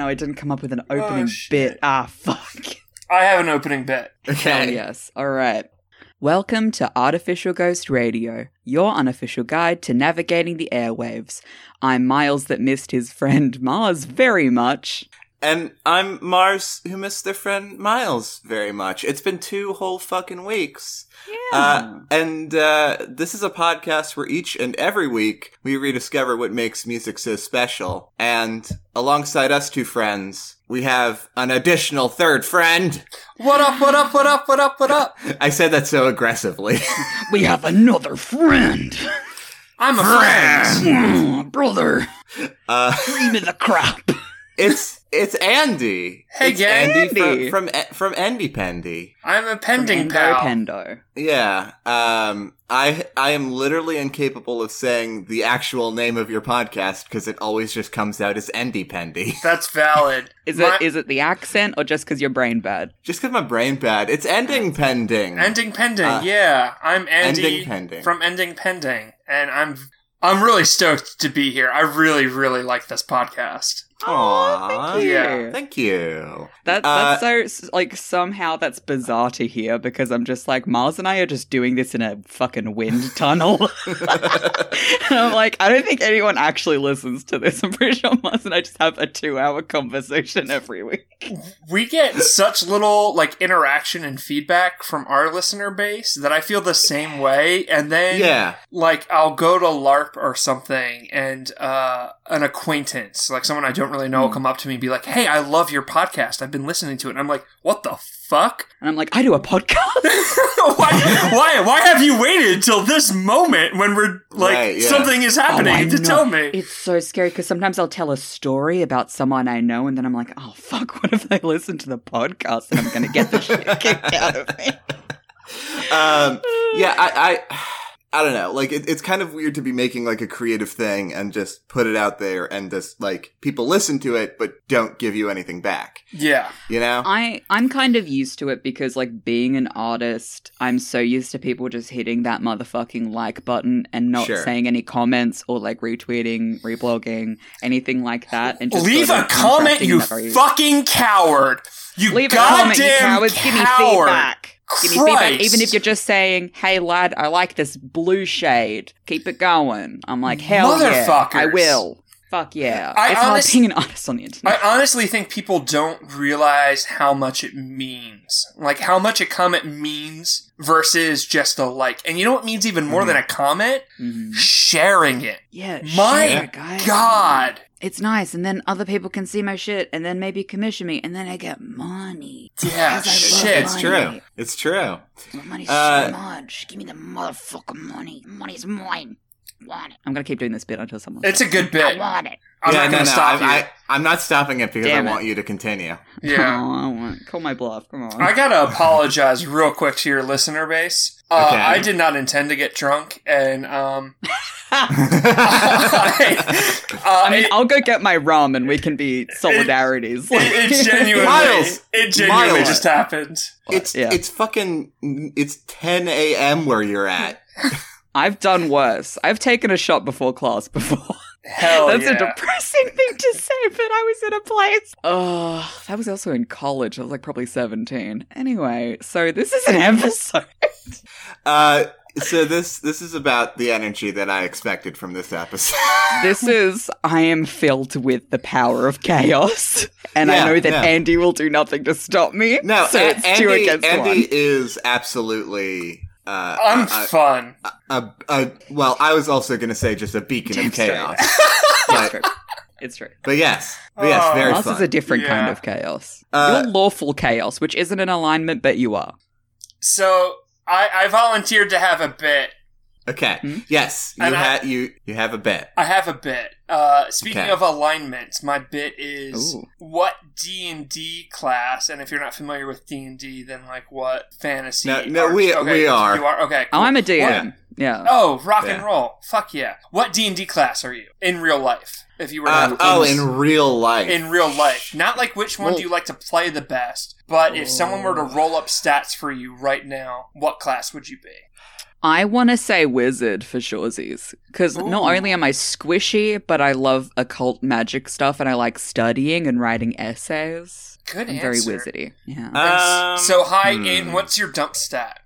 Oh no, I didn't come up with an opening shit. bit. Ah, fuck. I have an opening bit. Hell Okay. yes. All right. Welcome to Artificial Ghost Radio, your unofficial guide to navigating the airwaves. I'm Miles that missed his friend Mars very much. And I'm Mars, who missed their friend Miles very much. It's been two whole fucking weeks. Uh, and uh, this is a podcast where each and every week we rediscover what makes music so special. And alongside us two friends, we have an additional third friend. What up, what up, what up, what up, what up? I said that so aggressively. we have another friend. I'm a friend. Oh, brother. uh, Cream of the crop. it's it's Andy. Hey, it's gang. Andy Andy. from from from Andy Pendy. I'm a pending Pendo pal. Pendo. Yeah. Um I I am literally incapable of saying the actual name of your podcast because it always just comes out as Andy Pendy. That's valid. Is My- it is it the accent or just because your brain bad? just because my brain bad. It's ending pending. Ending pending? Uh, yeah, I'm Andy Ending Pending. from Ending Pending, and I'm I'm really stoked to be here. I really, really like this podcast. Aww. thank you. Yeah. Thank you. That, Uh, that's so like somehow that's bizarre to hear because I'm just like Mars and I are just doing this in a fucking wind tunnel. and I'm like, I don't think anyone actually listens to this. I'm pretty sure Mars and I just have a two hour conversation every week. We get such little like interaction and feedback from our listener base that I feel the same way. And then Yeah. like I'll go to LARP or something and uh an acquaintance, like someone I don't really know, will come up to me and be like, Hey, I love your podcast. I've been listening to it. And I'm like, What the fuck? And I'm like, I do a podcast. why why why have you waited till this moment when we're like Right, yeah. something is happening Oh, I to know. tell me? It's so scary because sometimes I'll tell a story about someone I know, and then I'm like, oh fuck, what if they listen to the podcast and I'm going to get the shit kicked out of me? Um yeah, I I I don't know. Like it, it's kind of weird to be making like a creative thing and just put it out there and just like people listen to it but don't give you anything back. yeah. You know? I I'm kind of used to it because like being an artist, I'm so used to people just hitting that motherfucking like button and not Sure. saying any comments or like retweeting, reblogging, anything like that. And just Leave sort a comment, you that very- fucking coward. You Leave a comment, you cowards. Give me feedback. Give me feedback, even if you're just saying, "Hey lad, I like this blue shade. Keep it going." I'm like, "Hell yeah, I will." Fuck yeah! I it's honest- being an artist on the internet. I honestly think people don't realize how much it means. Like how much a comment means versus just a like. And you know what means even more than a comment? Mhm. Sharing it. Yeah, My share. God. It's nice, and then other people can see my shit, and then maybe commission me, and then I get money. yeah shit. it's money. true. It's true. My money's Uh, so much. Give me the motherfucking money. Money's mine. Want it? I'm gonna keep doing this bit until someone. It's a good bit. I want it. I'm yeah, not no, going no. to stop I, you. I, I'm not stopping it because Damn I it. want you to continue. yeah. Oh, I want. Call my bluff. Come on. I gotta apologize real quick to your listener base. Uh, Okay. I did not intend to get drunk, and um, I, uh, I mean, it- I'll go get my rum and we can be solidarities. it, it genuinely, Miles, it genuinely Miles. just happened. It's Yeah. it's fucking it's 10 a.m. where you're at. I've done worse. I've taken a shot before class before. Hell That's yeah. a depressing thing to say, but I was in a place. Oh, that was also in college. I was like probably 17. Anyway, so this is an episode. Uh, so this this is about the energy that I expected from this episode. This is I am filled with the power of chaos, and I know that yeah. Andy will do nothing to stop me. no, so A- it's two Andy, against Andy one. is absolutely. Uh, I'm a, fun. a, a, well, I was also going to say just a beacon Damn of straight. chaos. It's but, true. It's true. but yes, but yes, Oh. very Mars fun. is a different kind of chaos. Uh, You're lawful chaos, which isn't an alignment, but you are. So I, I volunteered to have a bit. Okay, Hmm? yes, you And I- you you have a bit. I have a bit. Uh, speaking Okay. of alignments, my bit is Ooh. what D and D class, and if you're not familiar with D and D, then like what fantasy? No, no, arch- we- okay, we are. You are okay. Oh, cool. I'm a What- DM. Yeah. Oh, rock and roll. Fuck yeah. What D and D class are you in real life? If you were Uh, have oh, in, in real life. in real life, not like which one Well- do you like to play the best, but if someone were to Oh. roll up stats for you right now, what class would you be? I want to say wizard for shoresies because not only am I squishy, but I love occult magic stuff and I like studying and writing essays. Good I'm answer. very wizardy. Yeah. Um, so hi, hmm. Aiden. What's your dump stat?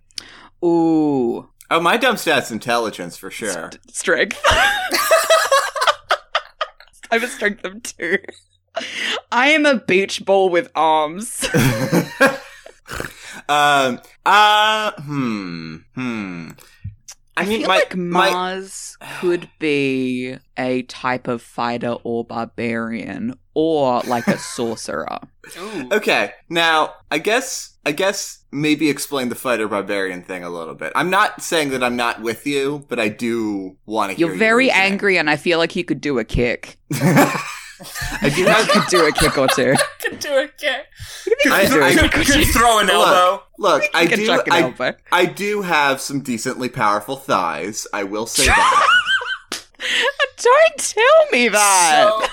Ooh, Oh, my dump stat's intelligence for sure. strength. I have a strength of two. I am a beach ball with arms. um. Uh. Hmm. Hmm. I, I, mean, feel my like my Mars could be a type of fighter or barbarian or like a sorcerer. Ooh. Okay, now I guess I guess maybe explain the fighter barbarian thing a little bit. I'm not saying that I'm not with you, but I do want to hear. You're very your reasoning. angry, and I feel like you could do a kick. I do You have. could do a kick or two. I Could do a Kick. I, do I- it. Could, could throw an elbow. look, I You do. chuck an I, elbow. I do have some decently powerful thighs. I will say that. Don't tell me that. So,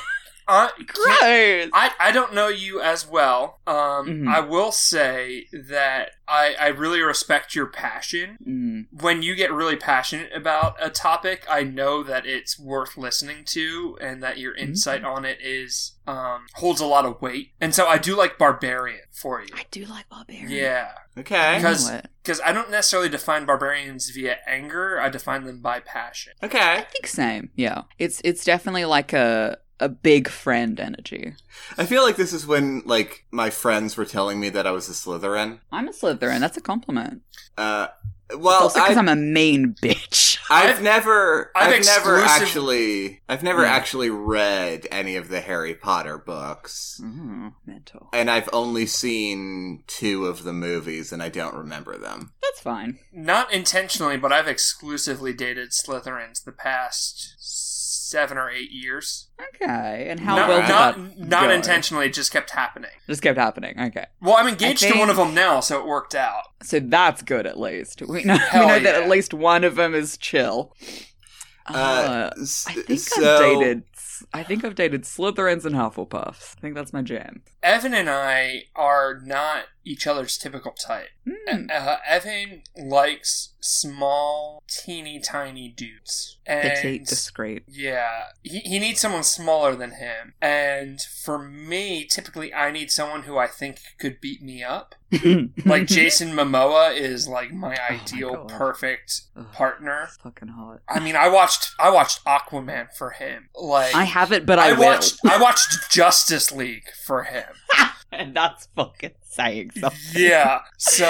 I, Gross. I, I don't know you as well. Um, Mhm. I will say that I, I really respect your passion. Mm. When you get really passionate about a topic, I know that it's worth listening to and that your insight on it is um, holds a lot of weight. And so I do like barbarian for you. I do like barbarian. Yeah, Okay. Because- because I don't necessarily define barbarians via anger. I define them by passion. Okay. I think same. Yeah, it's it's definitely like a a big friend energy. I feel like this is when like my friends were telling me that I was a Slytherin. I'm a Slytherin. That's a compliment. Uh, Well, well, because I, I'm a main bitch. I've, I've- never, I've I've, never exclusive- actually, I've never Hmm. actually read any of the Harry Potter books, Mm, mental. and I've only seen two of the movies, and I don't remember them. That's fine. Not intentionally, but I've exclusively dated Slytherins the past seven or eight years. Okay. And how not, well did not, that not go? intentionally, it just kept happening. Just kept happening. Okay. Well, I'm engaged I to one of them now, so it worked out. So that's good at least. We know, we Hell know that at least one of them is chill. Uh, Uh, s- I think so, I've dated. I think I've dated Slytherins and Hufflepuffs. I think that's my jam. Evan and I are not each other's typical type. Hmm. Uh, Evan likes small, teeny tiny dudes. And Petite, discreet. Yeah, he, he needs someone smaller than him. And for me, typically I need someone who I think could beat me up. Like Jason Momoa is like my Oh my ideal perfect Ugh, partner. fucking hot. I mean, I watched I watched Aquaman for him. Like I haven't, but I, I will. watched I watched Justice League for him. and that's fucking saying something. Yeah. So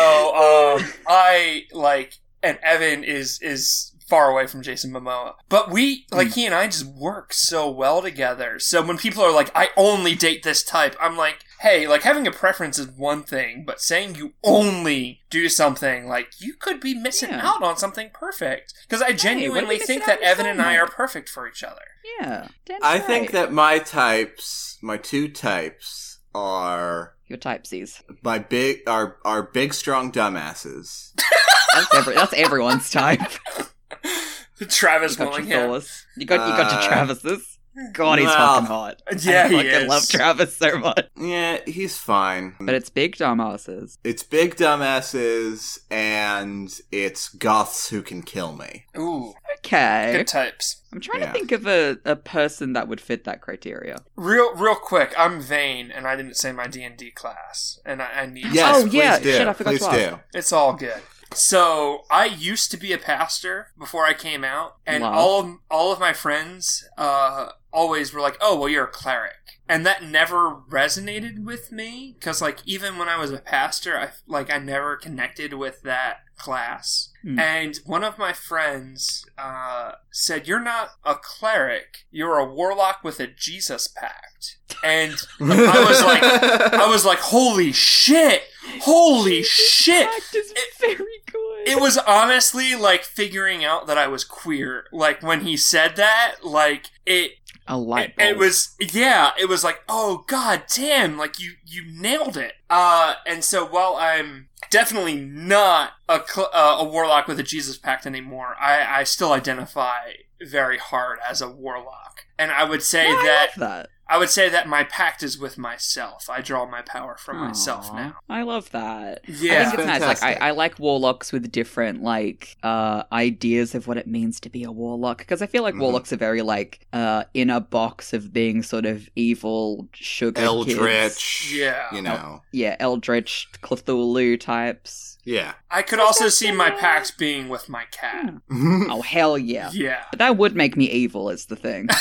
um I like and Evan is is far away from Jason Momoa. But we like he and I just work so well together. So when people are like I only date this type, I'm like, "Hey, like having a preference is one thing, but saying you only do something like you could be missing Yeah. out on something perfect." Because I genuinely we think that Evan and I are perfect for each other. Yeah. damn I right. think that my types, my two types, are your typesies. my big are are big strong dumbasses. That's, every, that's everyone's type. Travis You got your Willingham. You got you got your Uh, Travises. God, he's well, fucking hot. Yeah, I he fucking is. love Travis so much. Yeah, he's fine. But it's big dumbasses. It's big dumbasses and it's goths who can kill me. Ooh, Okay. good types. I'm trying Yeah. to think of a, a person that would fit that criteria. Real, real quick. I'm vain, and I didn't say my D and D class, and I, I need. Yes, Oh, yeah, do. shit, I forgot please to ask. do. It's all good. So I used to be a pastor before I came out, and Love. all of all of my friends uh, always were like, "Oh, well, you're a cleric," and that never resonated with me because, like, even when I was a pastor, I like I never connected with that class. Hmm. And one of my friends uh, said, "You're not a cleric. You're a warlock with a Jesus pact." And I was like, I was like, "Holy shit! Holy shit!" Fact is It- very good. It was honestly like figuring out that I was queer. Like when he said that, like it a light it, bulb. it was yeah, it was like, "Oh god damn, like you you nailed it." Uh and so while I'm definitely not a cl- uh, a warlock with a Jesus pact anymore, I I still identify very hard as a warlock. And I would say I that love that. I would say that my pact is with myself. I draw my power from myself now. I love that. Yeah. I think it's nice. Like Fantastic. I, I like warlocks with different like uh ideas of what it means to be a warlock because I feel like Mhm. warlocks are very like uh in a box of being sort of evil sugar kids. Eldritch. Yeah. You know. Yeah, Eldritch, Cthulhu types. Yeah. I could also see my pact being with my cat. Oh hell yeah. Yeah. But that would make me evil is the thing.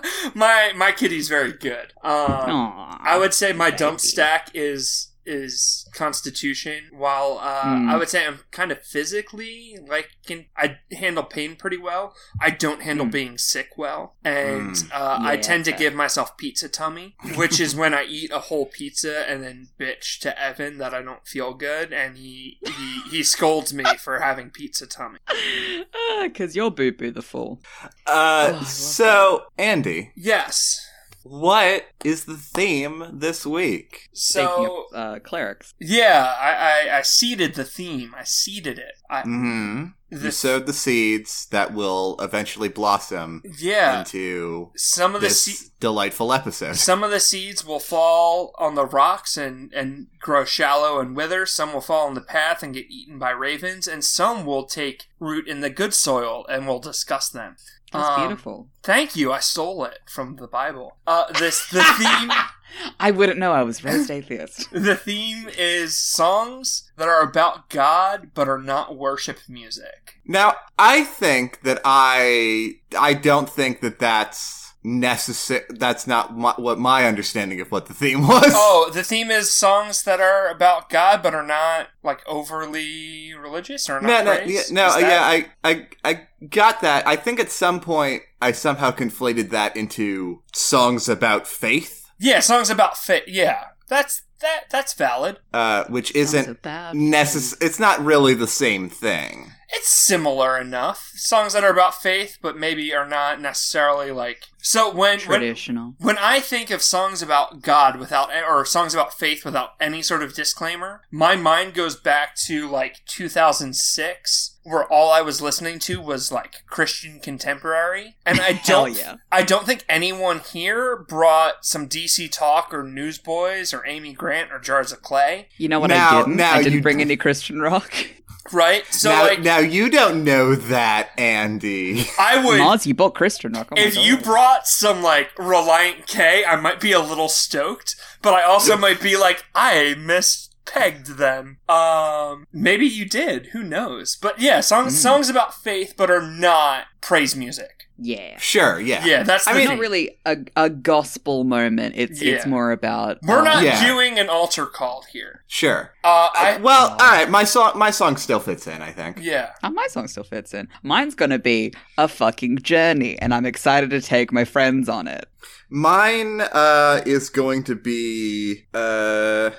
my my kitty's very good. Um, I would say my dump stack is is constitution while uh, Hmm. I would say I'm kind of physically like can I handle pain pretty well. I don't handle Hmm. being sick well, and Hmm. uh, I Yeah, tend to give myself pizza tummy, which is when I eat a whole pizza and then bitch to Evan that I don't feel good, and he he, he scolds me for having pizza tummy. Because you're Boo Boo the Fool. Uh, I love so, Andy, Yes. What is the theme this week? So of uh, clerics. yeah, I, I I seeded the theme. I seeded it. I, hmm You sowed the seeds that will eventually blossom yeah, into some of the this se- delightful episode. some of the seeds will fall on the rocks and and grow shallow and wither. Some will fall on the path and get eaten by ravens, and some will take root in the good soil, and we'll discuss them. That's Um, beautiful. Thank you. I stole it from the Bible. Uh, this the theme. I wouldn't know. I was raised atheist. The theme is songs that are about God but are not worship music. Now, I think that I I don't think that that's necessary. That's not my, what my understanding of what the theme was. Oh, the theme is songs that are about God but are not like overly religious or no, not no, praised? yeah, no, that- yeah, I, I, I got that. I think at some point I somehow conflated that into songs about faith, yeah, songs about faith. Yeah, that's that. That's valid. uh, which isn't about necess- It's not really the same thing. It's similar enough. Songs that are about faith, but maybe are not necessarily like. So when when traditional. when I think of songs about God without or songs about faith without any sort of disclaimer, my mind goes back to like 2006, where all I was listening to was like Christian contemporary, and I don't. yeah. I don't think anyone here brought some DC Talk or Newsboys or Amy Grant or Jars of Clay, You know what Now- I didn't? now I didn't you- bring any Christian rock. right? So now, like, now you don't know that, Andy. I would. Mars, you bought Christian rock. Oh if God. you brought some like Relient K, I might be a little stoked, but I also might be like, I mispegged them. Um, maybe you did. Who knows? But yeah, songs Mm. songs about faith, but are not praise music. Yeah. Sure, yeah. Yeah, that's. I mean, thing. not really a, a gospel moment. It's it's more about We're uh, not Yeah. doing an altar call here. Sure. Uh, I Uh, well, all right. My song, my song still fits in. I think. yeah. Oh, my song still fits in. Mine's gonna be a fucking journey, and I'm excited to take my friends on it. Mine uh, is going to be. Uh,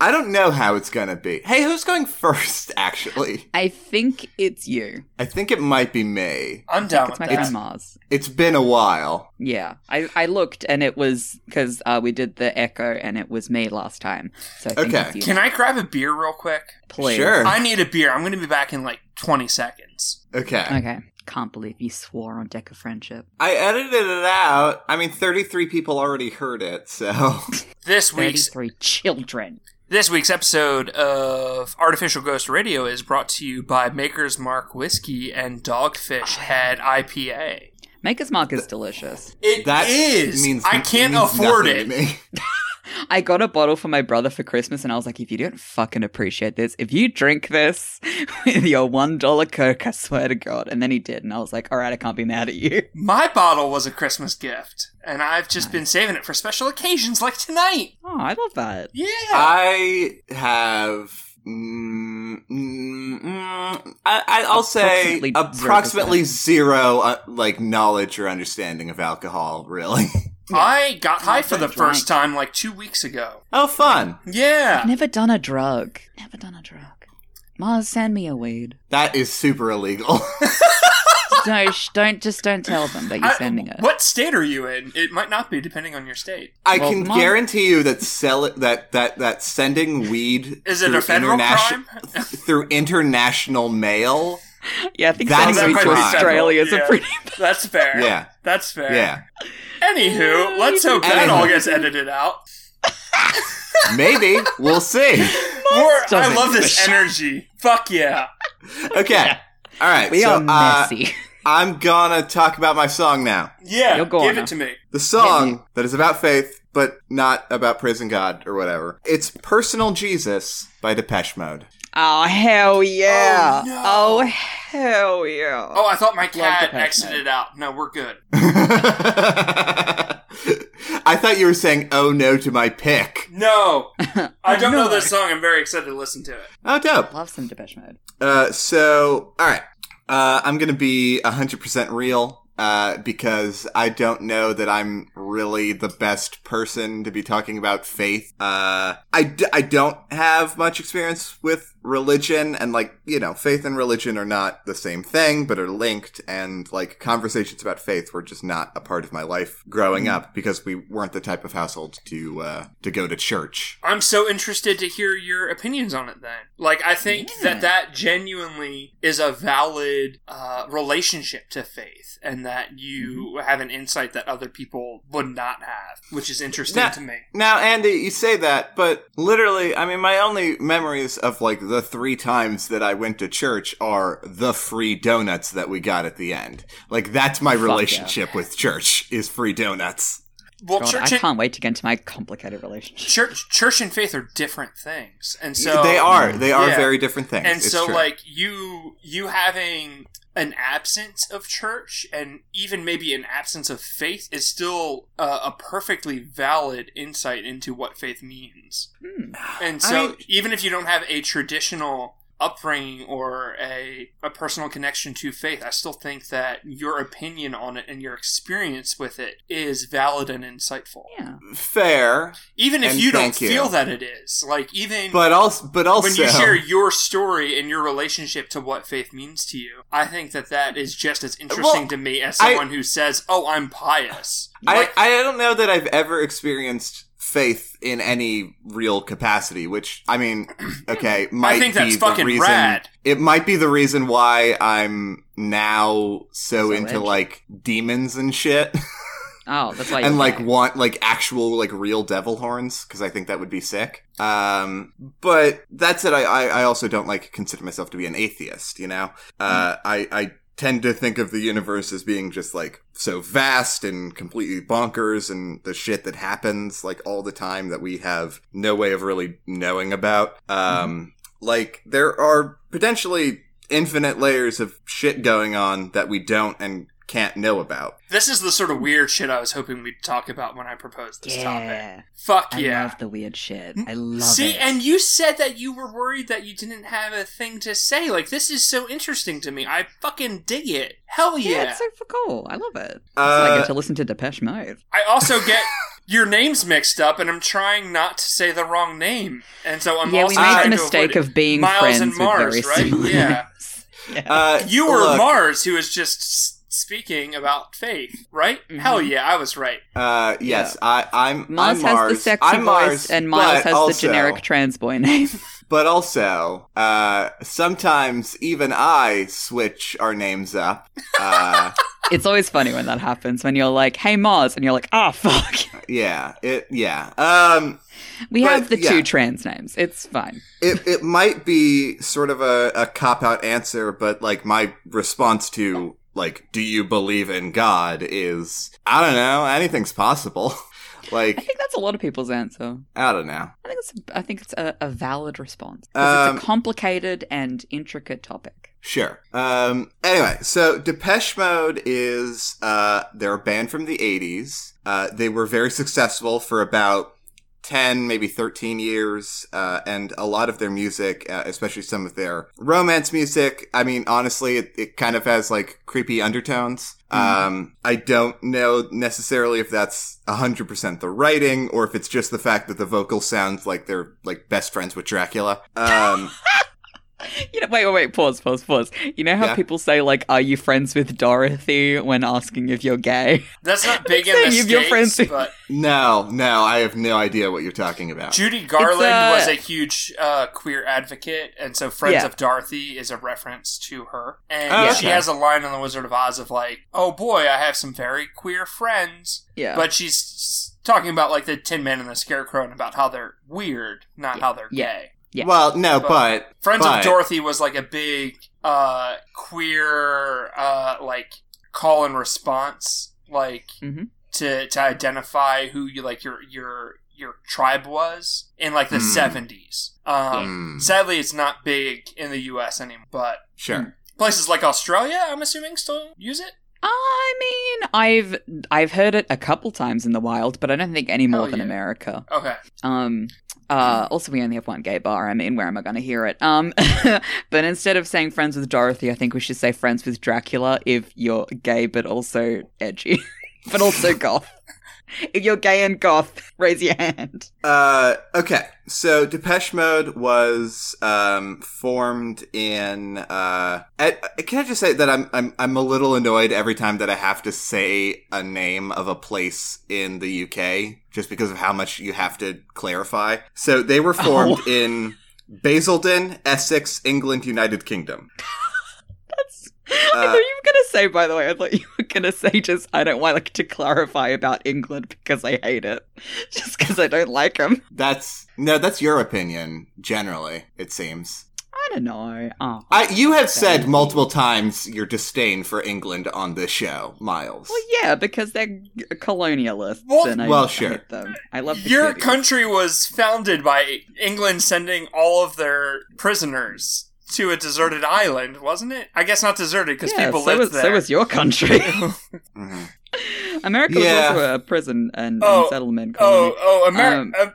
I don't know how it's gonna be. Hey, who's going first? Actually, I think it's you. I think it might be me. I'm down It's with my that. friend Mars. It's been a while. Yeah, I, I looked and it was because uh, we did the echo and it was me last time. So I think Okay. it's you. Can I grab a beer real quick? please? Sure. I need a beer. I'm going to be back in like 20 seconds. Okay. Okay. Can't believe you swore on Deck of Friendship. I edited it out. I mean, 33 people already heard it, so. This week's Thirty-three children. This week's episode of Artificial Ghost Radio is brought to you by Maker's Mark Whiskey and Dogfish oh. Head IPA. Maker's Mark is delicious. It That is. means I can't means afford nothing it. to me. I got a bottle for my brother for Christmas, and I was like, if you don't fucking appreciate this, if you drink this with your one dollar Coke, I swear to God. And then he did, and I was like, all right, I can't be mad at you. My bottle was a Christmas gift, and I've just been saving it for special occasions like tonight. Oh, I love that. Yeah. I have. Mm, mm, mm, I, I- I'll say Approximately approximately zero, uh, like knowledge or understanding of alcohol. Really? I got high for the don't first time like two weeks ago. oh, fun! Yeah. Never done a drug. Never done a drug. Mars, send me a weed. That is super illegal. no, sh- don't just don't tell them that you're I- sending it. What state are you in? It might not be depending on your state. I Well, can Mom- guarantee you that sell it that that that sending weed Is it through a federal internation- crime? through international mail. Yeah, I think That sending is weed a to. Australia is Yeah. a pretty. That's fair. Yeah, That's fair. yeah. Anywho, let's hope that Anywho. all gets edited out. Maybe we'll see. We're- I love give this energy. Fuck yeah. Okay. All right. We so, are uh, messy. I'm gonna talk about my song now. Yeah, You'll go give on it now. to me. The song that is about faith, but not about praising God or whatever. It's Personal Jesus by Depeche Mode. Oh hell yeah! Oh, no. Oh hell yeah! Oh, I thought my cat exited out. No, we're good. I thought you were saying, oh no to my pick. No, I don't know this song. I'm very excited to listen to it. Oh, dope. Love some Depeche Mode. Uh, so, alright. Uh, I'm gonna be 100% real. Uh, because I don't know that I'm really the best person to be talking about faith. Uh, I, d- I don't have much experience with religion and like, you know, faith and religion are not the same thing, but are linked and like conversations about faith were just not a part of my life growing up because we weren't the type of household to, uh, to go to church. I'm so interested to hear your opinions on it. Then, like, I think Yeah. that that genuinely is a valid uh, relationship to faith, and that you have an insight that other people would not have, which is interesting Now- to me. Now, Andy, you say that, but literally, I mean, my only memories of like the three times that I went to church are the free donuts that we got at the end. Like, that's my Fuck yeah. relationship with church is free donuts. Well, God, I church and, can't wait to get into my complicated relationship. church, church and faith are different things, and so they are, they are Yeah. very different things. and It's so true. like you you having an absence of church and even maybe an absence of faith is still uh, a perfectly valid insight into what faith means Hmm. and I so mean- even if you don't have a traditional upbringing or a, a personal connection to faith i still think that your opinion on it and your experience with it is valid and insightful Yeah. fair, even if you don't you. feel that it is like even but also, but also, when you share your story and your relationship to what faith means to you, I think that that is just as interesting Well, to me as I- someone who says, "Oh, I'm pious." I, I don't know that I've ever experienced faith in any real capacity, which I mean, okay, might think that's be fucking the reason. rad. It might be the reason why I'm now so, So into edgy. like demons and shit, Oh, that's why. and like want like actual like real devil horns because I think that would be sick. Um, but that said, I, I I also don't like consider myself to be an atheist. You know, uh, I I tend to think of the universe as being just like so vast and completely bonkers and the shit that happens like all the time that we have no way of really knowing about. Um, like there are potentially infinite layers of shit going on that we don't and can't know about. this is the sort of weird shit I was hoping we'd talk about when I proposed this topic. Fuck I yeah! I love the weird shit. I love See, it. See, and you said that you were worried that you didn't have a thing to say. Like, this is so interesting to me. I fucking dig it. Hell yeah, yeah! it's so cool. I love it. Uh, so I get to listen to Depeche Mode. I also get your names mixed up, and I'm trying not to say the wrong name, and so I'm yeah, also we made trying the mistake of being Miles friends and with Mars, very right? similar Yeah. yeah. Uh, You were look, Mars, who is just s- speaking about faith, right? Mhm. Hell yeah, I was right. Uh, yes, I, I'm. Mars I'm has Mars. the sexy I'm voice, Mars, and Miles has also, the generic trans boy name. But also, uh, sometimes even I switch our names up. Uh, it's always funny when that happens. When you're like, "Hey, Mars," and you're like, "Ah, fuck." yeah, it, yeah. Um, We But, have the yeah. two trans names. It's fine. it, it might be sort of a, a cop out answer, but like my response to like, do you believe in God is, I don't know, anything's possible. Like I think that's a lot of people's answer. I don't know. I think it's I think it's a, a valid response. Um, it's a complicated and intricate topic. Sure. Um, anyway, so Depeche Mode is, uh, they're a band from the 80s. Uh, they were very successful for about 10, maybe 13 years, uh, and a lot of their music, uh, especially some of their romance music, I mean, honestly, it, it kind of has like creepy undertones. Um, I don't know necessarily if that's 100% the writing or if it's just the fact that the vocal sounds like they're like best friends with Dracula. Um, You know, wait, wait, wait, pause, pause, pause. You know how Yeah. people say, like, are you friends with Dorothy when asking if you're gay? That's not big in saying the if you're States, friends with- but No, no, I have no idea what you're talking about. Judy Garland uh, was a huge uh, queer advocate, and so Friends Yeah. of Dorothy is a reference to her. And Oh, she okay. has a line in The Wizard of Oz of like, "Oh boy, I have some very queer friends," Yeah. but she's talking about like the Tin Man and the Scarecrow and about how they're weird, not how they're Yeah. gay. Yeah. Well, no, But- but Friends but, of Dorothy was like a big uh, queer uh, like call and response, like Mhm. to to identify who you like your your your tribe was in like the Hmm. seventies. Um, Hmm. Sadly, it's not big in the U.S. anymore, but Sure. places like Australia, I'm assuming, still use it. I mean, I've I've heard it a couple times in the wild, but I don't think any more Hell than yeah. America. Okay, Um. Uh, also, we only have one gay bar. I mean, where am I going to hear it? Um, but instead of saying friends with Dorothy, I think we should say friends with Dracula if you're gay but also edgy, but also goth. If you're gay and goth, raise your hand. Uh, okay, so Depeche Mode was um, formed in. Uh, at, can I just say that I'm I'm I'm a little annoyed every time that I have to say a name of a place in the UK just because of how much you have to clarify. So they were formed Oh. in Basildon, Essex, England, United Kingdom. That's. I Uh, thought you were gonna say. By the way, I thought you were gonna say just I don't want like to clarify about England because I hate it, just because I don't like them. That's no, that's your opinion. Generally, it seems. I don't know. Oh. I, you have said multiple times your disdain for England on this show, Miles. Well, yeah, because they're colonialists, Well- and I, Well, I sure. hate them. I love the your cities. country was founded by England sending all of their prisoners to a deserted island, wasn't it? I guess not deserted because Yeah, people so lived was, there. So was your country. Mhm. America Yeah. was also a prison and, Oh, and settlement Oh, colony. oh, oh, America. Um, uh,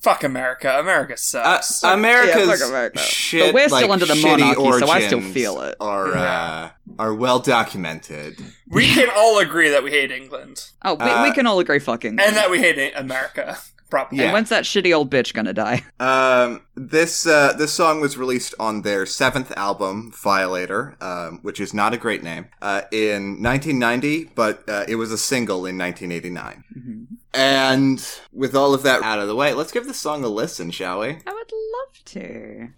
fuck America. America Uh, sucks. America's Yeah, fuck America. shit, But we're still like, under the monarchy, so I still feel it. Are uh, are well documented. we can all agree that we hate England Oh, we, uh, we can all agree fucking. and that we hate America. Probably. Yeah. And when's that shitty old bitch gonna die? Um, this uh, this song was released on their seventh album, Violator, um, which is not a great name, uh, in 1990, but uh, it was a single in 1989. Mhm. And with all of that out of the way, let's give the song a listen, shall we? I would love to.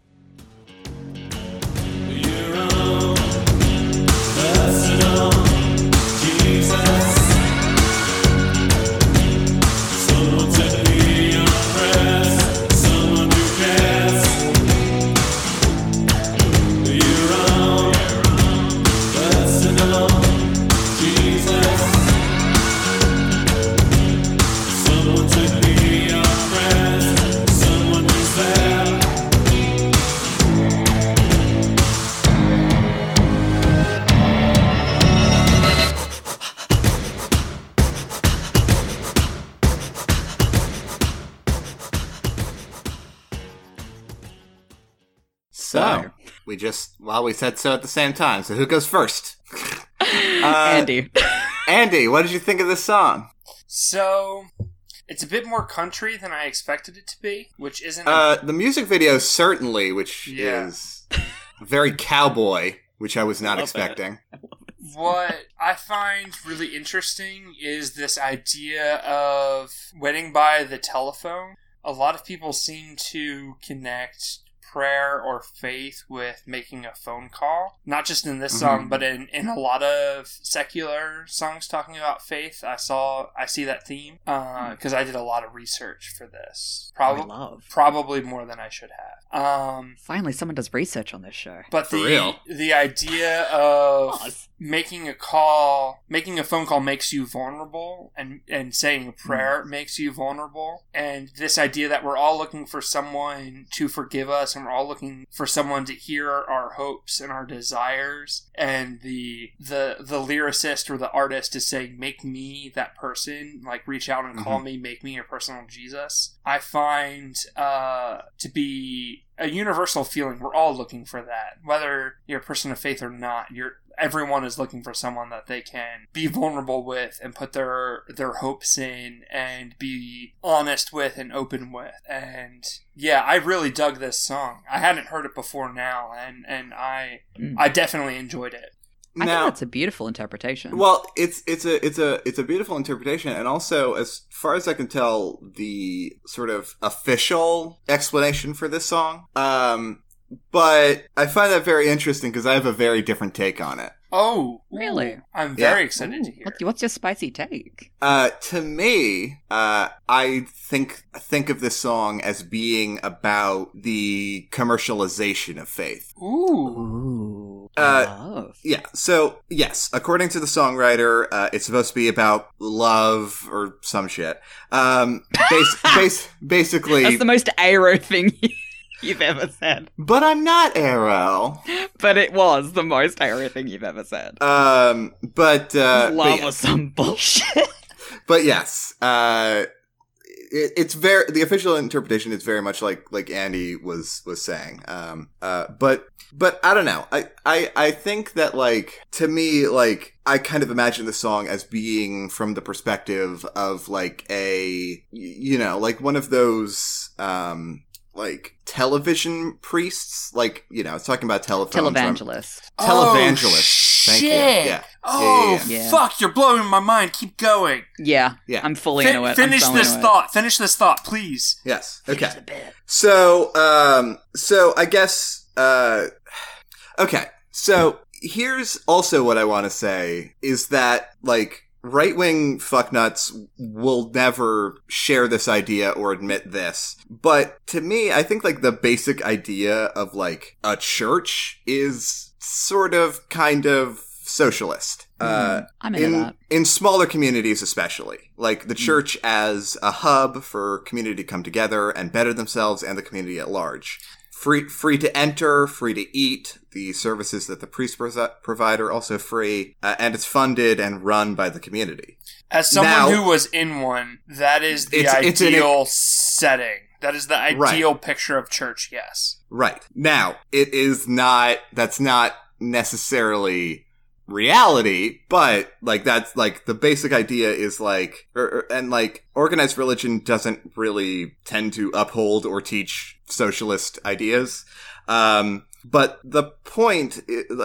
So So. we just well we said so at the same time. So who goes first? Andy. Andy, what did you think of this song? So it's a bit more country than I expected it to be, which isn't. Uh, the music video certainly, which Yeah. is very cowboy, which I was not Love it. expecting. what I find really interesting is this idea of wedding by the telephone. A lot of people seem to connect prayer or faith with making a phone call. Not just in this Mhm. song, but in, in a lot of secular songs talking about faith. I saw I see that theme because I did a lot of research for this. Probably love. probably more than I should have. Um, Finally, someone does research on this show. but For the real. the idea of Oz. Making a call making a phone call makes you vulnerable and and saying a prayer makes you vulnerable. And this idea that we're all looking for someone to forgive us and we're all looking for someone to hear our hopes and our desires. And the the the lyricist or the artist is saying make me that person. Like reach out and call me. Make me your personal jesus. I find uh to be a universal feeling. We're all looking for that whether you're a person of faith or not. You're everyone is looking for someone that they can be vulnerable with and put their their hopes in and be honest with and open with. And yeah, I really dug this song. I hadn't heard it before now, and and I Mm. I definitely enjoyed it. I now, think that's a beautiful interpretation. Well, it's it's a it's a it's a beautiful interpretation, and also, as far as I can tell, the sort of official explanation for this song. Um, but I find that very interesting because I have a very different take on it. Oh, Really? I'm Yeah. very excited to hear. What- what's your spicy take? Uh, to me, uh, I think think of this song as being about the commercialization of faith. Ooh. Ooh. Uh, love. Yeah. So yes, according to the songwriter, uh, it's supposed to be about love or some shit. Um, bas- bas- basically, That's the most aro thing you've ever said. but I'm not Arrow. But it was the most aro thing you've ever said. Um, but uh, but, love yes. or some bullshit. but yes, uh, it, it's very the official interpretation is very much like like Andy was was saying. Um, uh, but but I don't know. I, I I think that like to me like I kind of imagine the song as being from the perspective of like a you know like one of those um like television priests like you know it's talking about telephones Televangelist. televangelist Oh, Thank you. shit. Yeah. Oh, Yeah, yeah, yeah. fuck! You're blowing my mind. Keep going. Yeah. Yeah. I'm fully Fin- into it. Finish fully this into it. thought. Finish this thought, please. yes okay Finish the bit. So, um, so I guess, uh, okay. So here's also what I want to say is that, like, right wing fucknuts will never share this idea or admit this. But to me, I think, like, the basic idea of, like, a church is sort of kind of socialist. Uh, Mm, I'm into in that. in smaller communities especially like the church as a hub for community to come together and better themselves and the community at large free free to enter free to eat the services that the priest pres- provide are also free uh, and it's funded and run by the community As someone Now- who was in one, that is the It's- it's an- ideal setting. That is the ideal picture of church. Yes. right now it is not that's not necessarily reality but like that's like the basic idea is like or, or- and like organized religion doesn't really tend to uphold or teach socialist ideas um but the point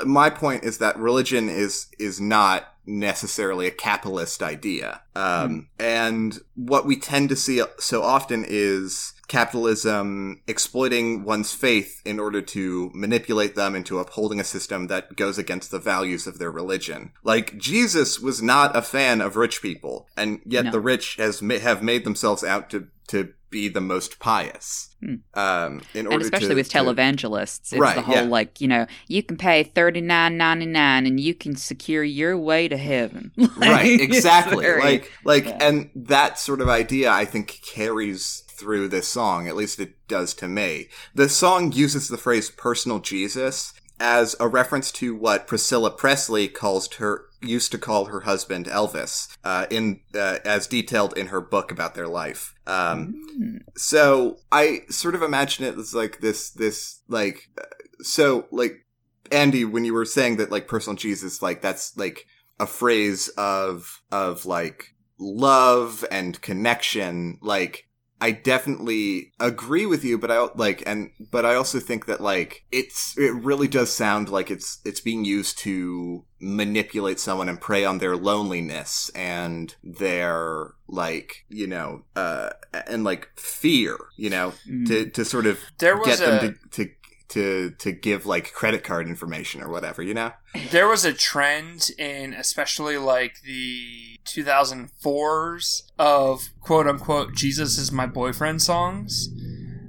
my point is that religion is is not necessarily a capitalist idea um and what we tend to see so often is capitalism exploiting one's faith in order to manipulate them into upholding a system that goes against the values of their religion. Like Jesus was not a fan of rich people, and yet No. the rich has have made themselves out to to be the most pious. Hmm. Um, in order And especially to, with to- televangelists, it's Right, the whole yeah. like, you know, you can pay thirty nine ninety nine and you can secure your way to heaven. right exactly very- like like yeah. and that sort of idea i think carries through this song at least it does to me the song uses the phrase personal jesus as a reference to what priscilla presley calls her used to call her husband elvis uh, in uh, as detailed in her book about their life um, Mm. so I sort of imagine it as like this, this like, uh, so like Andy, when you were saying that like personal Jesus, like that's like a phrase of of like love and connection, like. I definitely agree with you, but I like and but I also think that like it's it really does sound like it's it's being used to manipulate someone and prey on their loneliness and their like you know uh and like fear, you know, Mm. to to sort of There was get a them to, to to to give like credit card information or whatever, you know? there was a trend in especially like the 2004s of quote unquote Jesus is my boyfriend songs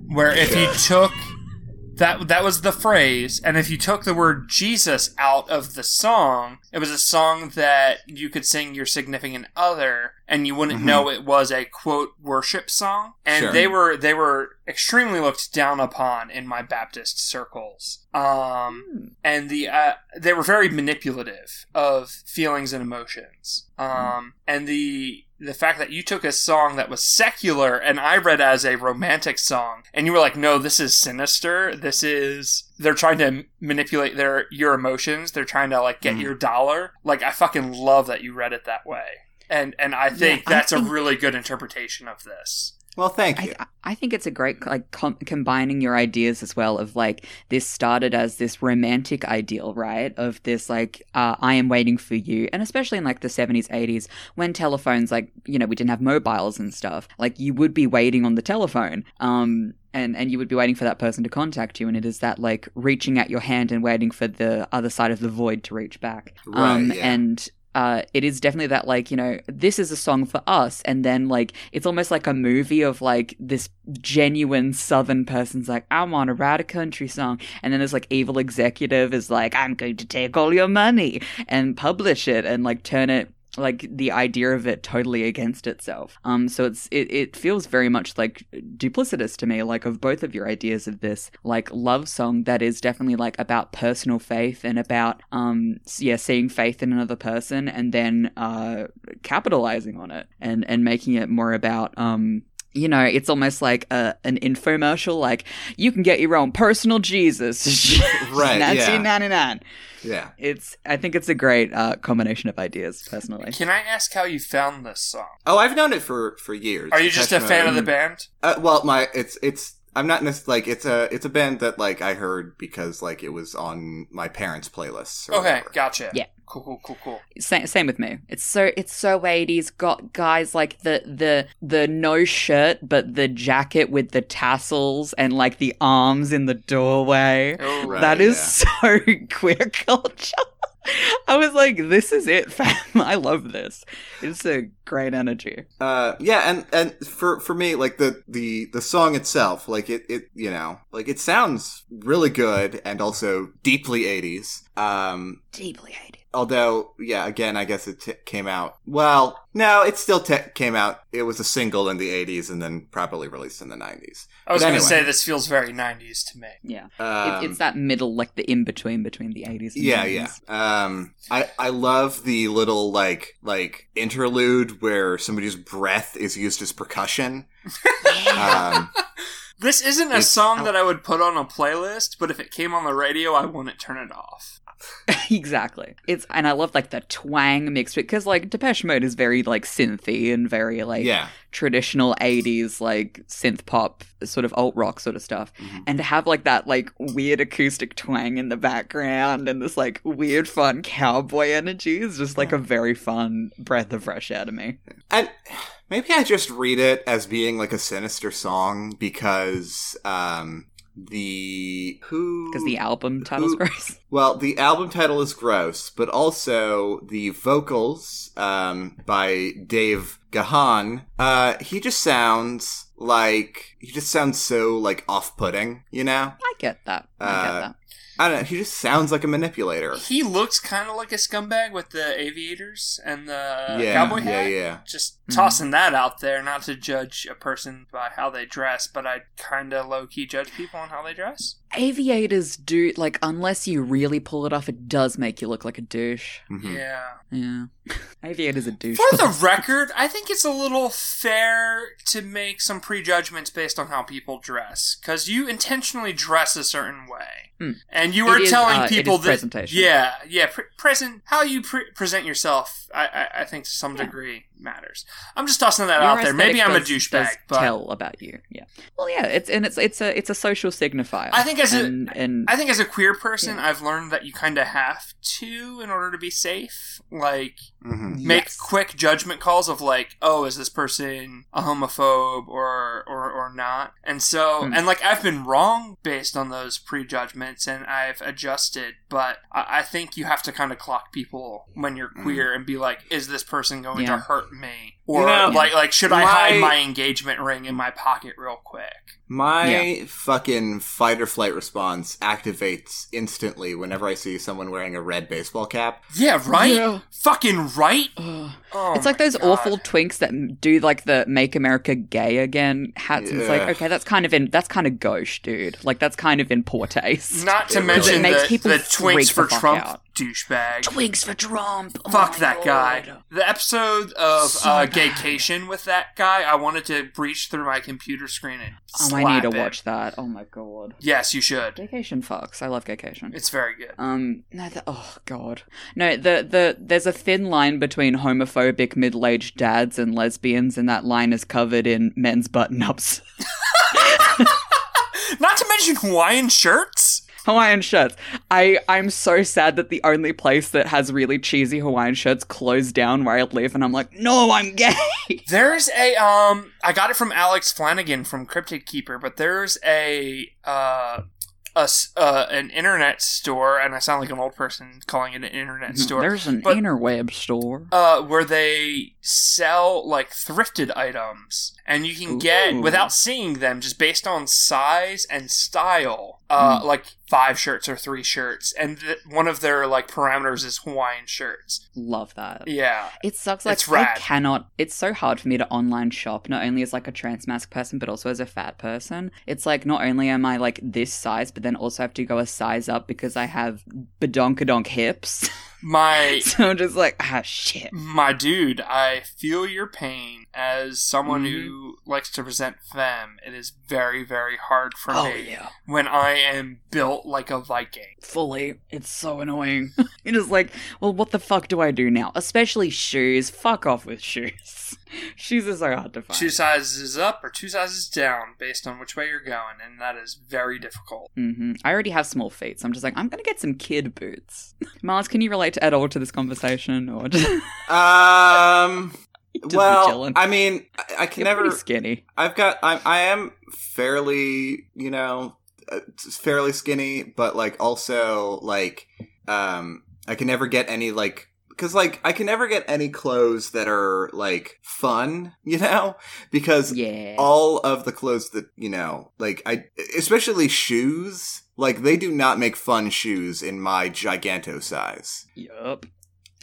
where if you took that that was the phrase and if you took the word Jesus out of the song it was a song that you could sing your significant other and you wouldn't Mhm. know it was a quote worship song and Sure. they were they were extremely looked down upon in my Baptist circles um Mm. and the uh, they were very manipulative of feelings and emotions. Um, and the the fact that you took a song that was secular and I read as a romantic song, and you were like, "No, this is sinister. This is they're trying to manipulate their your emotions. They're trying to like get Mhm. your dollar." Like I fucking love that you read it that way, and and I think Yeah, I that's think- a really good interpretation of this. Well, thank you. I, I think it's a great like com- combining your ideas as well of like this started as this romantic ideal right of this like uh, i am waiting for you and especially in like the 70s 80s when telephones like you know we didn't have mobiles and stuff like you would be waiting on the telephone um and and you would be waiting for that person to contact you and it is that like reaching out your hand and waiting for the other side of the void to reach back um yeah. and uh, it is definitely that like you know this is a song for us and then like it's almost like a movie of like this genuine southern person's like i want to write a country song and then this like evil executive is like i'm going to take all your money and publish it and like turn it like the idea of it totally against itself um so it's it, it feels very much like duplicitous to me like of both of your ideas of this like love song that is definitely like about personal faith and about um yeah seeing faith in another person and then uh capitalizing on it and and making it more about um you know, it's almost like a, an infomercial, like you can get your own personal Jesus, Right. Nineteen ninety nine. yeah. It's, I think it's a great uh, combination of ideas, personally. Can I ask how you found this song? Oh, I've known it for for years. Are you just a Depeche fan of the band? Uh, well, my it's it's I'm not necessarily like it's a it's a band that like I heard because like it was on my parents' playlists. or Okay, whatever. gotcha. Yeah. Cool, cool, cool, cool. Same, same with me. It's so it's so eighties. Got guys like the the the no shirt, but the jacket with the tassels and like the arms in the doorway. Oh, Right. that is so queer culture. I was like, this is it, fam. I love this. It's a great energy. Uh, yeah, and and for for me, like the the the song itself, like it it you know, like it sounds really good and also deeply 80s. Um, Deeply hated. although, yeah, again, I guess it t- came out. Well, no, it still te- came out. It was a single in the 80s and then properly released in the 90s. I was But going anyway. to say this feels very 90s to me. Yeah. Um, it, it's that middle, like the in between between the 80s and Yeah, 90s. yeah. Um, I I love the little like like interlude where somebody's breath is used as percussion. Um, This isn't a song that I would put on a playlist, but if it came on the radio, I wouldn't turn it off. exactly. It's and I love like the twang mixed because like Depeche Mode is very like synthy and very like yeah, traditional 80s like synth pop sort of alt rock sort of stuff Mhm. and to have like that like weird acoustic twang in the background and this like weird fun cowboy energy is just like a very fun breath of fresh air to me and maybe I just read it as being like a sinister song because um the who because the album title's Ooh. gross Well, the album title is gross, but also the vocals um, by Dave Gahan. Uh, he just sounds like he just sounds so like off-putting, you know. i get that i get Uh, that I don't know. He just sounds like a manipulator. He looks kind of like a scumbag with the aviators and the yeah, cowboy yeah, hat. yeah. Just Mhm. tossing that out there, not to judge a person by how they dress, but I kind of low key judge people on how they dress. Aviators do like unless you really pull it off it does make you look like a douche Mhm. Yeah. yeah aviators a douche For the record, I think it's a little fair to make some prejudgments based on how people dress, because you intentionally dress a certain way, Hmm. and you It are is, telling uh, people is that presentation. yeah, yeah, pre- present how you pre- present yourself. I, I, I think to some Yeah. degree matters. I'm just tossing that Your out there. Maybe I'm a douchebag, but tell about you. Yeah. Well, yeah. It's and it's it's a it's a social signifier. I think as a- and, and I think as a queer person, Yeah. I've learned that you kind of have to in order to be safe. Like Mhm. make Yes. quick judgment calls of like, oh, is this person a homophobe or or or not? And so, Hmm. and like I've been wrong based on those prejudgments, and I've adjusted. But I, I think you have to kind of clock people when you're queer and be like, is this person going Yeah. to hurt me? Or You know, like like should I hide my engagement ring in my pocket real quick? My fucking fight or flight response activates instantly whenever I see someone wearing a red baseball cap. Yeah, right. Yeah. Fucking right. Oh it's like those God. awful twinks that do like the "Make America Gay Again" hats. And it's like, okay, that's kind of in that's kind of gauche, dude. Like that's kind of in poor taste. Not to It really mention makes the, people the feel Twigs freak for the Trump, out. douchebag. Twigs for Trump. Oh Fuck my that guy. The episode of So uh, bad. Gaycation with that guy, I wanted to breach through my computer screen and Oh, I need to it. watch that. Oh my god. Yes, you should. Gaycation fucks. I love Gaycation. It's very good. Um, no, the, oh god, no. The the there's a thin line between homophobic middle-aged dads and lesbians, and that line is covered in men's button-ups, Not to mention Hawaiian shirts. Hawaiian shirts. I I'm so sad that the only place that has really cheesy Hawaiian shirts closed down where I live, and I'm like, no, I'm gay. There's a um I got it from Alex Flanagan from Cryptid Keeper, but there's a uh a s- uh, an internet store, and I sound like an old person calling it an internet store. There's an But- interweb store. uh, where they sell like thrifted items, and you can get Ooh. without seeing them, just based on size and style, uh, Mm. like five shirts or three shirts, and th- one of their like parameters is Hawaiian shirts. Love that. Yeah, It sucks. Like It's I rad. cannot. It's so hard for me to online shop, not only as like a trans mask person, but also as a fat person. It's like not only am I like this size, but then also have to go a size up because I have badonkadonk hips. my so I'm just like ah shit. my dude, I feel your pain as someone Mhm. who likes to present femme. It is very very hard for Oh me yeah, when I am built like a Viking. fully. It's so annoying. You're just like, well, what the fuck do I do now? Especially shoes. Fuck off with shoes. shoes are so hard to find. Two sizes up or two sizes down based on which way you're going, and that is very difficult. hmm I already have small feet, so I'm just like, I'm gonna get some kid boots. Mars, can you relate at all to this conversation, or just, Um. well? I mean, I, I can You're never. skinny. I've got. I'm. I am fairly. You know, uh, fairly skinny, but like also like. Um. I can never get any like. Because like I can never get any clothes that are like fun, you know, because Yeah. all of the clothes that you know like i especially shoes like they do not make fun shoes in my giganto size yup.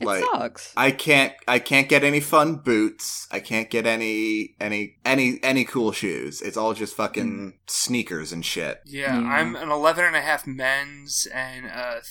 It like, sucks. i can't i can't get any fun boots i can't get any any any any cool shoes it's all just fucking mm. sneakers and shit Yeah, Yeah. I'm an 11 and a half men's and a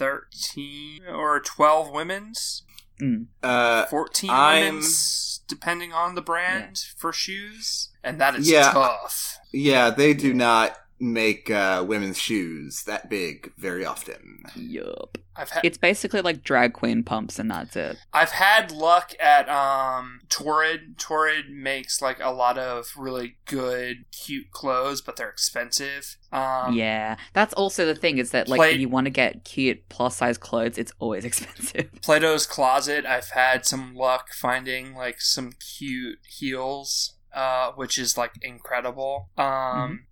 13 or 12 women's, mm. uh 14 I'm- women's, depending on the brand for shoes, and that is Yeah. tough. yeah they do not make uh women's shoes that big very often yup. I've had It's basically like drag queen pumps, and that's it. I've had luck at um Torrid. Torrid makes like a lot of really good, cute clothes, but they're expensive. Um, yeah, that's also the thing is that like Play- if you want to get cute plus size clothes, it's always expensive. Plato's Closet. I've had some luck finding like some cute heels, uh, which is like incredible. Um,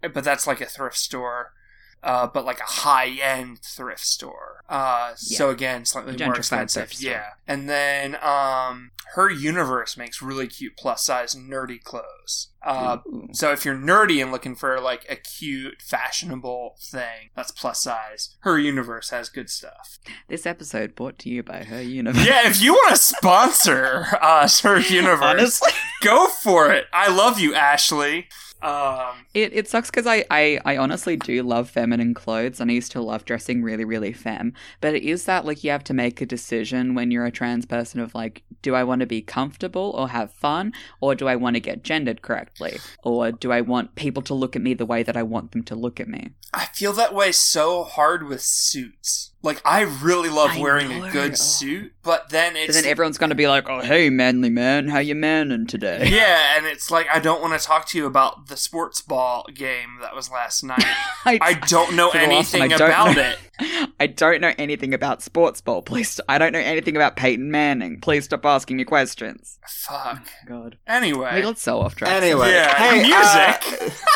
Mm-hmm. but that's like a thrift store. Uh, but like a high end thrift store. Uh, so again, slightly more expensive. Yeah. And then, um, her universe makes really cute plus size nerdy clothes. Uh, so if you're nerdy and looking for like a cute, fashionable thing that's plus size, her universe has good stuff. This episode brought to you by her universe. Yeah, if you want to sponsor uh, her universe, Honestly, go for it. I love you, Ashley. Um, it, it sucks because I, I, I honestly do love feminine clothes and I used to love dressing really, really femme. But it is that like you have to make a decision when you're a trans person of like, do I want to be comfortable or have fun? Or do I want to get gendered correctly? Or do I want people to look at me the way that I want them to look at me? I feel that way so hard with suits. Like I really love I wearing know. a good Oh. suit, but then But it's then everyone's going to be like, oh, hey, manly man, how you manning today? yeah, and it's like I don't want to talk to you about the sports ball game that was last night. I don't know For the last time, anything don't about know. it. I don't know anything about sports ball. Please, I don't know anything about Peyton Manning. Please stop asking me questions. Fuck. God, Anyway, we got so off track. anyway Yeah, hey, music. uh,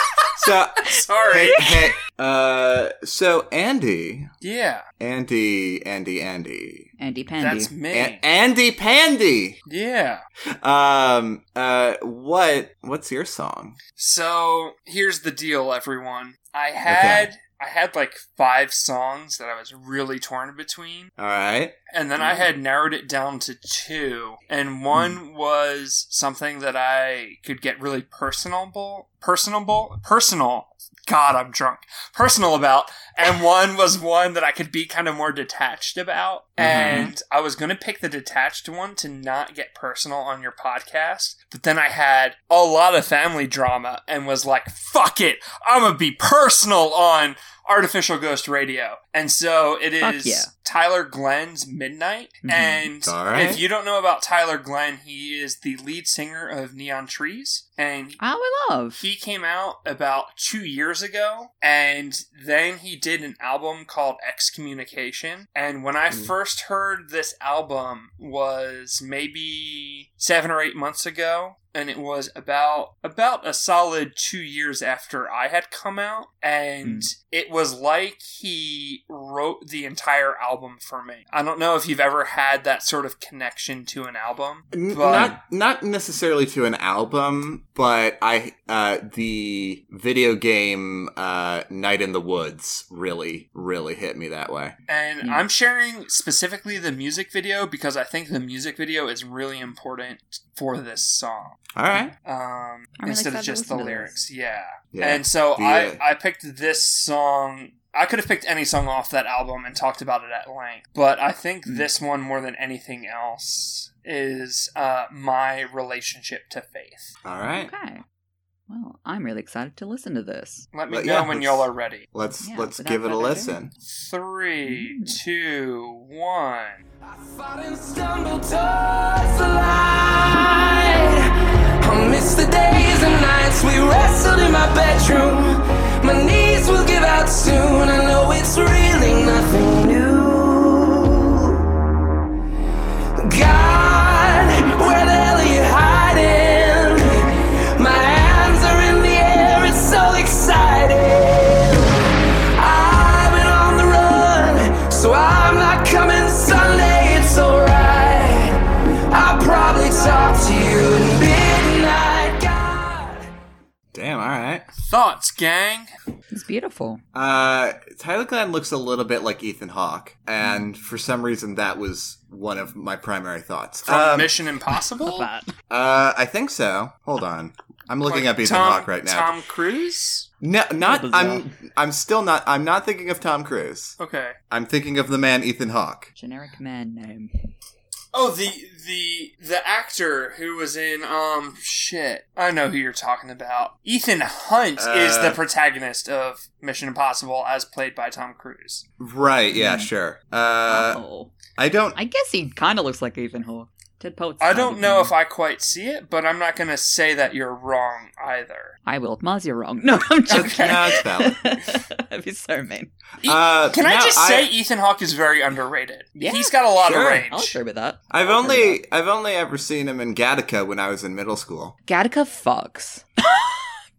so sorry. hey, hey uh so andy Yeah, andy andy andy Andy Pandy. that's me. A- Andy Pandy. yeah. Um. Uh. What? What's your song? So here's the deal, everyone. I had I had like five songs that I was really torn between, All right. and then I had narrowed it down to two. And hmm. one was something that I could get really personable personable, personal. God, I'm drunk. Personal about, and one was one that I could be kind of more detached about. Mhm. And I was going to pick the detached one to not get personal on your podcast, but then I had a lot of family drama and was like, "Fuck it, I'm gonna be personal on Artificial Ghost Radio." And so it is yeah. Tyler Glenn's Midnight. Mhm. And All right. if you don't know about Tyler Glenn, he is the lead singer of Neon Trees, and Oh, we love. he came out about two years ago, and then he did an album called Excommunication. And when I Mm. first heard this album was maybe seven or eight months ago. And it was about about a solid two years after I had come out, and it was like he wrote the entire album for me. I don't know if you've ever had that sort of connection to an album, N- but not not necessarily to an album, but I uh, the video game uh, Night in the Woods really really hit me that way. And Yeah. I'm sharing specifically the music video because I think the music video is really important for this song. All right, Um, I'm really instead of just the lyrics. Yeah. yeah. And so The, I, uh, I picked this song. I could have picked any song off that album and talked about it at length, but I think Hmm. this one more than anything else is uh, my relationship to faith. All right, Okay. Well, I'm really excited to listen to this. Let me But know yeah, when let's- y'all are ready. let's Yeah, let's without give it a further ado. listen. Three, Mm. two, one. I fought and stumbled towards the light. I miss the days and nights we wrestled in my bedroom. My knees will give out soon. I know it's really nothing new. I'm not coming Sunday. It's alright. I'll probably talk to you at midnight, God. Damn, all right. Thoughts, gang? It's beautiful. Uh, Tyler Glenn looks a little bit like Ethan Hawke, and for some reason that was one of my primary thoughts. From Um, Mission Impossible? Uh, I think so. Hold on, I'm looking Like up Ethan Tom- Hawke right now. Tom Cruise? No, not. I'm. I'm still not. I'm not thinking of Tom Cruise. Okay. I'm thinking of the man Ethan Hawke. Generic man name. Oh, the the the actor who was in um shit. I know who you're talking about. Ethan Hunt is Uh, the protagonist of Mission Impossible as played by Tom Cruise. Right. Yeah. Hmm. Sure. Uh, oh. I don't. I guess he kind of looks like Ethan Hawke. Ted Poet's I don't know if I quite see it, but I'm not going to say that you're wrong either. I will. Mars, you're wrong. No, I'm joking. Okay. No, it's valid. That'd be so mean. E- Uh, Can I no, just I- say Ethan Hawke is very underrated? Yeah, He's got a lot sure. of range. I'll range. agree with that. I've I'll agree with only. I've only ever seen him in Gattaca when I was in middle school. that. Gattaca fucks.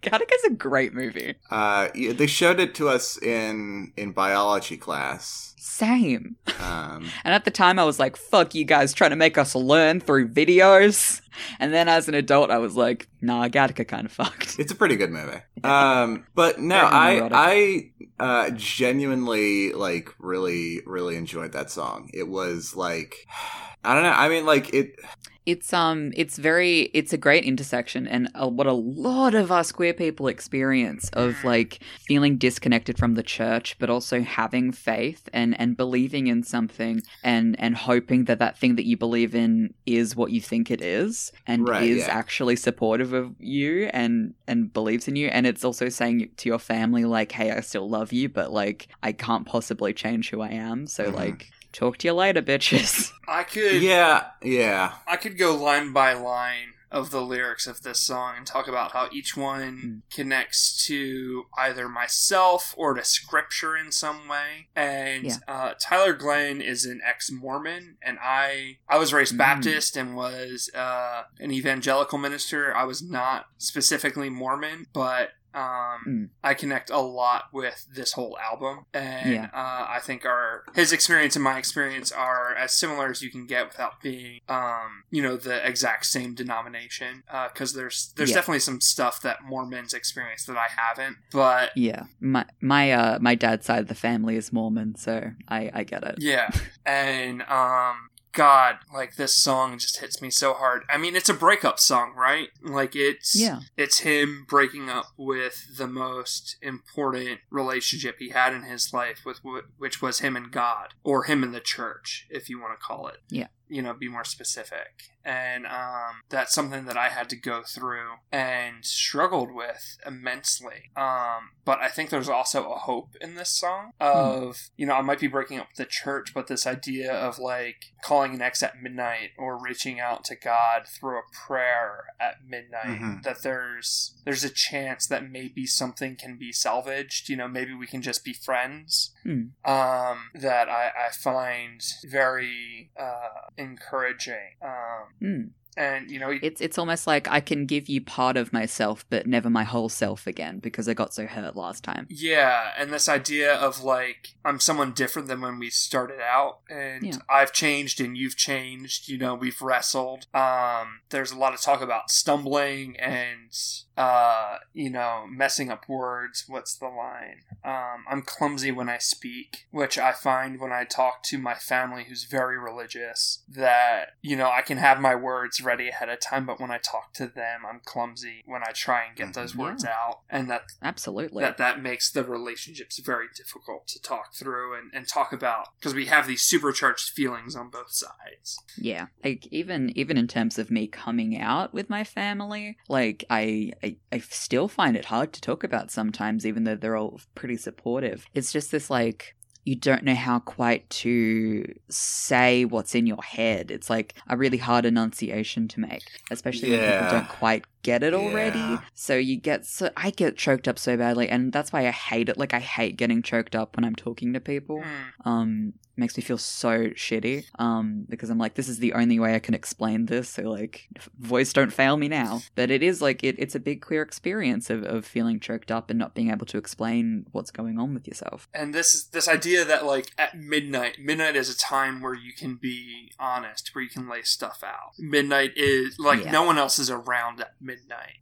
Gattaca's a great movie. Uh, yeah, they showed it to us in in biology class. Same. Um, And at the time, I was like, fuck you guys trying to make us learn through videos. And then as an adult, I was like, nah, Gattaca kind of fucked. It's a pretty good movie. Um, but no, I. I uh, genuinely like really really enjoyed that song. It was like I don't know. I mean, like it. It's um, it's very, it's a great intersection, and uh, what a lot of us queer people experience of like feeling disconnected from the church, but also having faith and and believing in something, and and hoping that that thing that you believe in is what you think it is, and Right, is yeah. actually supportive of you and and believes in you, and it's also saying to your family like, hey, I still love you, but like I can't possibly change who I am, so Mhm. like. Talk to you later, bitches. I could Yeah, yeah. I could go line by line of the lyrics of this song and talk about how each one connects to either myself or to scripture in some way. And Yeah. uh, Tyler Glenn is an ex-Mormon, and I I was raised Mm. Baptist and was uh, an evangelical minister. I was not specifically Mormon, but um, Mm. I connect a lot with this whole album, and Yeah. uh, I think our his experience and my experience are as similar as you can get without being, um, you know, the exact same denomination. Because there's there's Yeah. definitely some stuff that Mormons experience that I haven't, but Yeah, my my uh my dad's side of the family is Mormon, so I I get it. yeah, and um. God, like this song just hits me so hard. I mean, it's a breakup song, right? Like it's Yeah. it's him breaking up with the most important relationship he had in his life with which was him and God or him and the church, if you want to call it. Yeah. You know, be more specific. And um, that's something that I had to go through and struggled with immensely. Um, but I think there's also a hope in this song of, you know, I might be breaking up the church, but this idea of like calling an ex at midnight or reaching out to God through a prayer at midnight, Mhm. that there's there's a chance that maybe something can be salvaged. You know, maybe we can just be friends. Hmm. Um, that I, I find very uh, encouraging. Um, Mm. and you know, It's it's almost like I can give you part of myself, but never my whole self again because I got so hurt last time. Yeah, and this idea of like I'm someone different than when we started out and Yeah. I've changed and you've changed, you know, we've wrestled. Um there's a lot of talk about stumbling and uh you know, messing up words. What's the line? Um I'm clumsy when I speak, which I find when I talk to my family who's very religious that, you know, I can have my words ready ahead of time, but when I talk to them, I'm clumsy when I try and get those Yeah. words out and that Absolutely. that that makes the relationships very difficult to talk through and, and talk about because we have these supercharged feelings on both sides Yeah, like even even in terms of me coming out with my family, like I, I I still find it hard to talk about sometimes, even though they're all pretty supportive. It's just this like you don't know how quite to say what's in your head. It's like a really hard enunciation to make, especially when people don't quite get it already. Yeah. So you get so I get choked up so badly, and that's why I hate it. Like I hate getting choked up when I'm talking to people Hmm. um makes me feel so shitty um because i'm like this is the only way i can explain this so like voice don't fail me now but it is like it, it's a big queer experience of, of feeling choked up and not being able to explain what's going on with yourself and this is this idea that like at midnight midnight is a time where you can be honest where you can lay stuff out midnight is like Yeah. no one else is around at midnight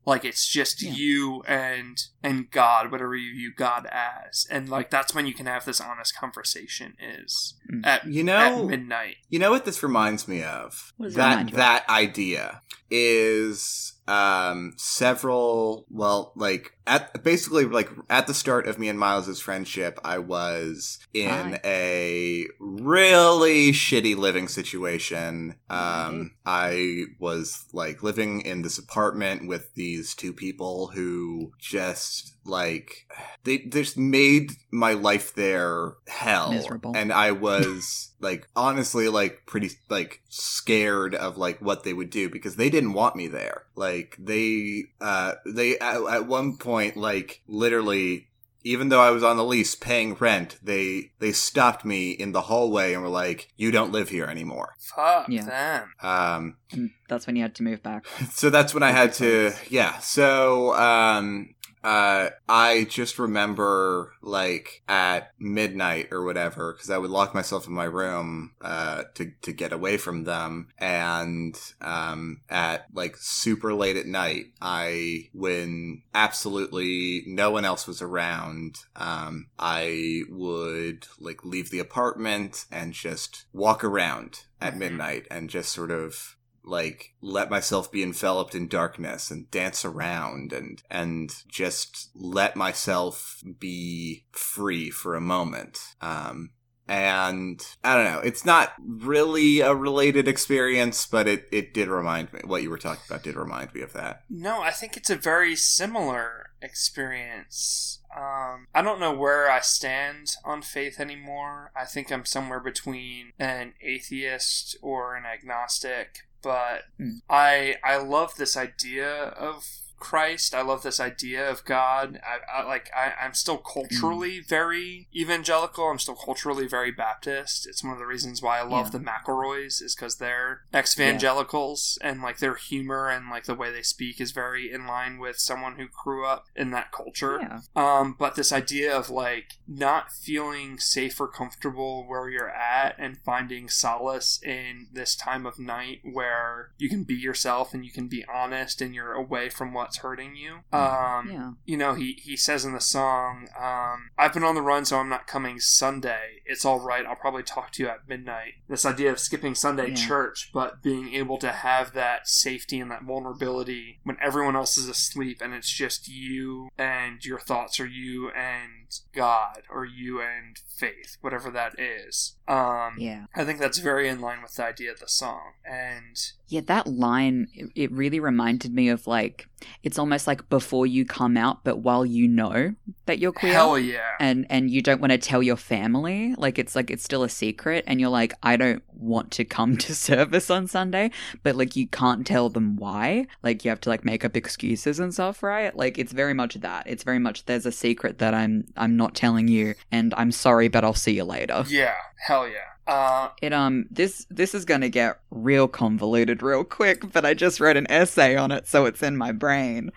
like it's just Yeah. you and and god whatever you view god as and like that's when you can have this honest conversation is Mm. at You at know, midnight you know what this reminds me of? What does it that remind you of? that idea is um several well like at basically like at the start of me and Miles's friendship I was in Hi. a really shitty living situation um I was like living in this apartment with these two people who just like they just made my life there hell Miserable. and I was like honestly like pretty like scared of like what they would do because they didn't want me there like they uh they at, at one point like literally even though I was on the lease paying rent, they they stopped me in the hallway and were like, "You don't live here anymore." fuck Yeah. them Um, and that's when you had to move back so that's when I had to, yeah. So, um, uh, I just remember like at midnight or whatever, because I would lock myself in my room, uh, to, to get away from them. And, um, at like super late at night, I, when absolutely no one else was around, um, I would like leave the apartment and just walk around at Mhm. midnight and just sort of like let myself be enveloped in darkness and dance around and and just let myself be free for a moment um and I don't know. It's not really a related experience, but it, it did remind me. What you were talking about did remind me of that. No, I think it's a very similar experience. Um, I don't know where I stand on faith anymore. I think I'm somewhere between an atheist or an agnostic, but Hmm. I I love this idea of Christ. I love this idea of God. I, I like. I, I'm still culturally very evangelical. I'm still culturally very Baptist. It's one of the reasons why I love Yeah. the McElroys is because they're ex-evangelicals and like their humor and like the way they speak is very in line with someone who grew up in that culture. yeah Um, but this idea of like not feeling safe or comfortable where you're at and finding solace in this time of night where you can be yourself and you can be honest and you're away from what what's hurting you. Um, Yeah. you know, he, he says in the song, um, I've been on the run, so I'm not coming Sunday. It's all right. I'll probably talk to you at midnight. This idea of skipping Sunday Yeah. church, but being able to have that safety and that vulnerability when everyone else is asleep and it's just you and your thoughts or you and God or you and faith, whatever that is. Um, Yeah. I think that's very in line with the idea of the song. And Yeah, that line, it- it really reminded me of like, it's almost like before you come out, but while you know that you're queer. hell yeah. and and you don't want to tell your family like it's like it's still a secret and you're like i don't want to come to service on sunday but like you can't tell them why like you have to like make up excuses and stuff right like it's very much that it's very much there's a secret that i'm i'm not telling you and i'm sorry but i'll see you later Yeah, hell yeah. Uh, it um this this is gonna get real convoluted real quick, but I just wrote an essay on it, so it's in my brain.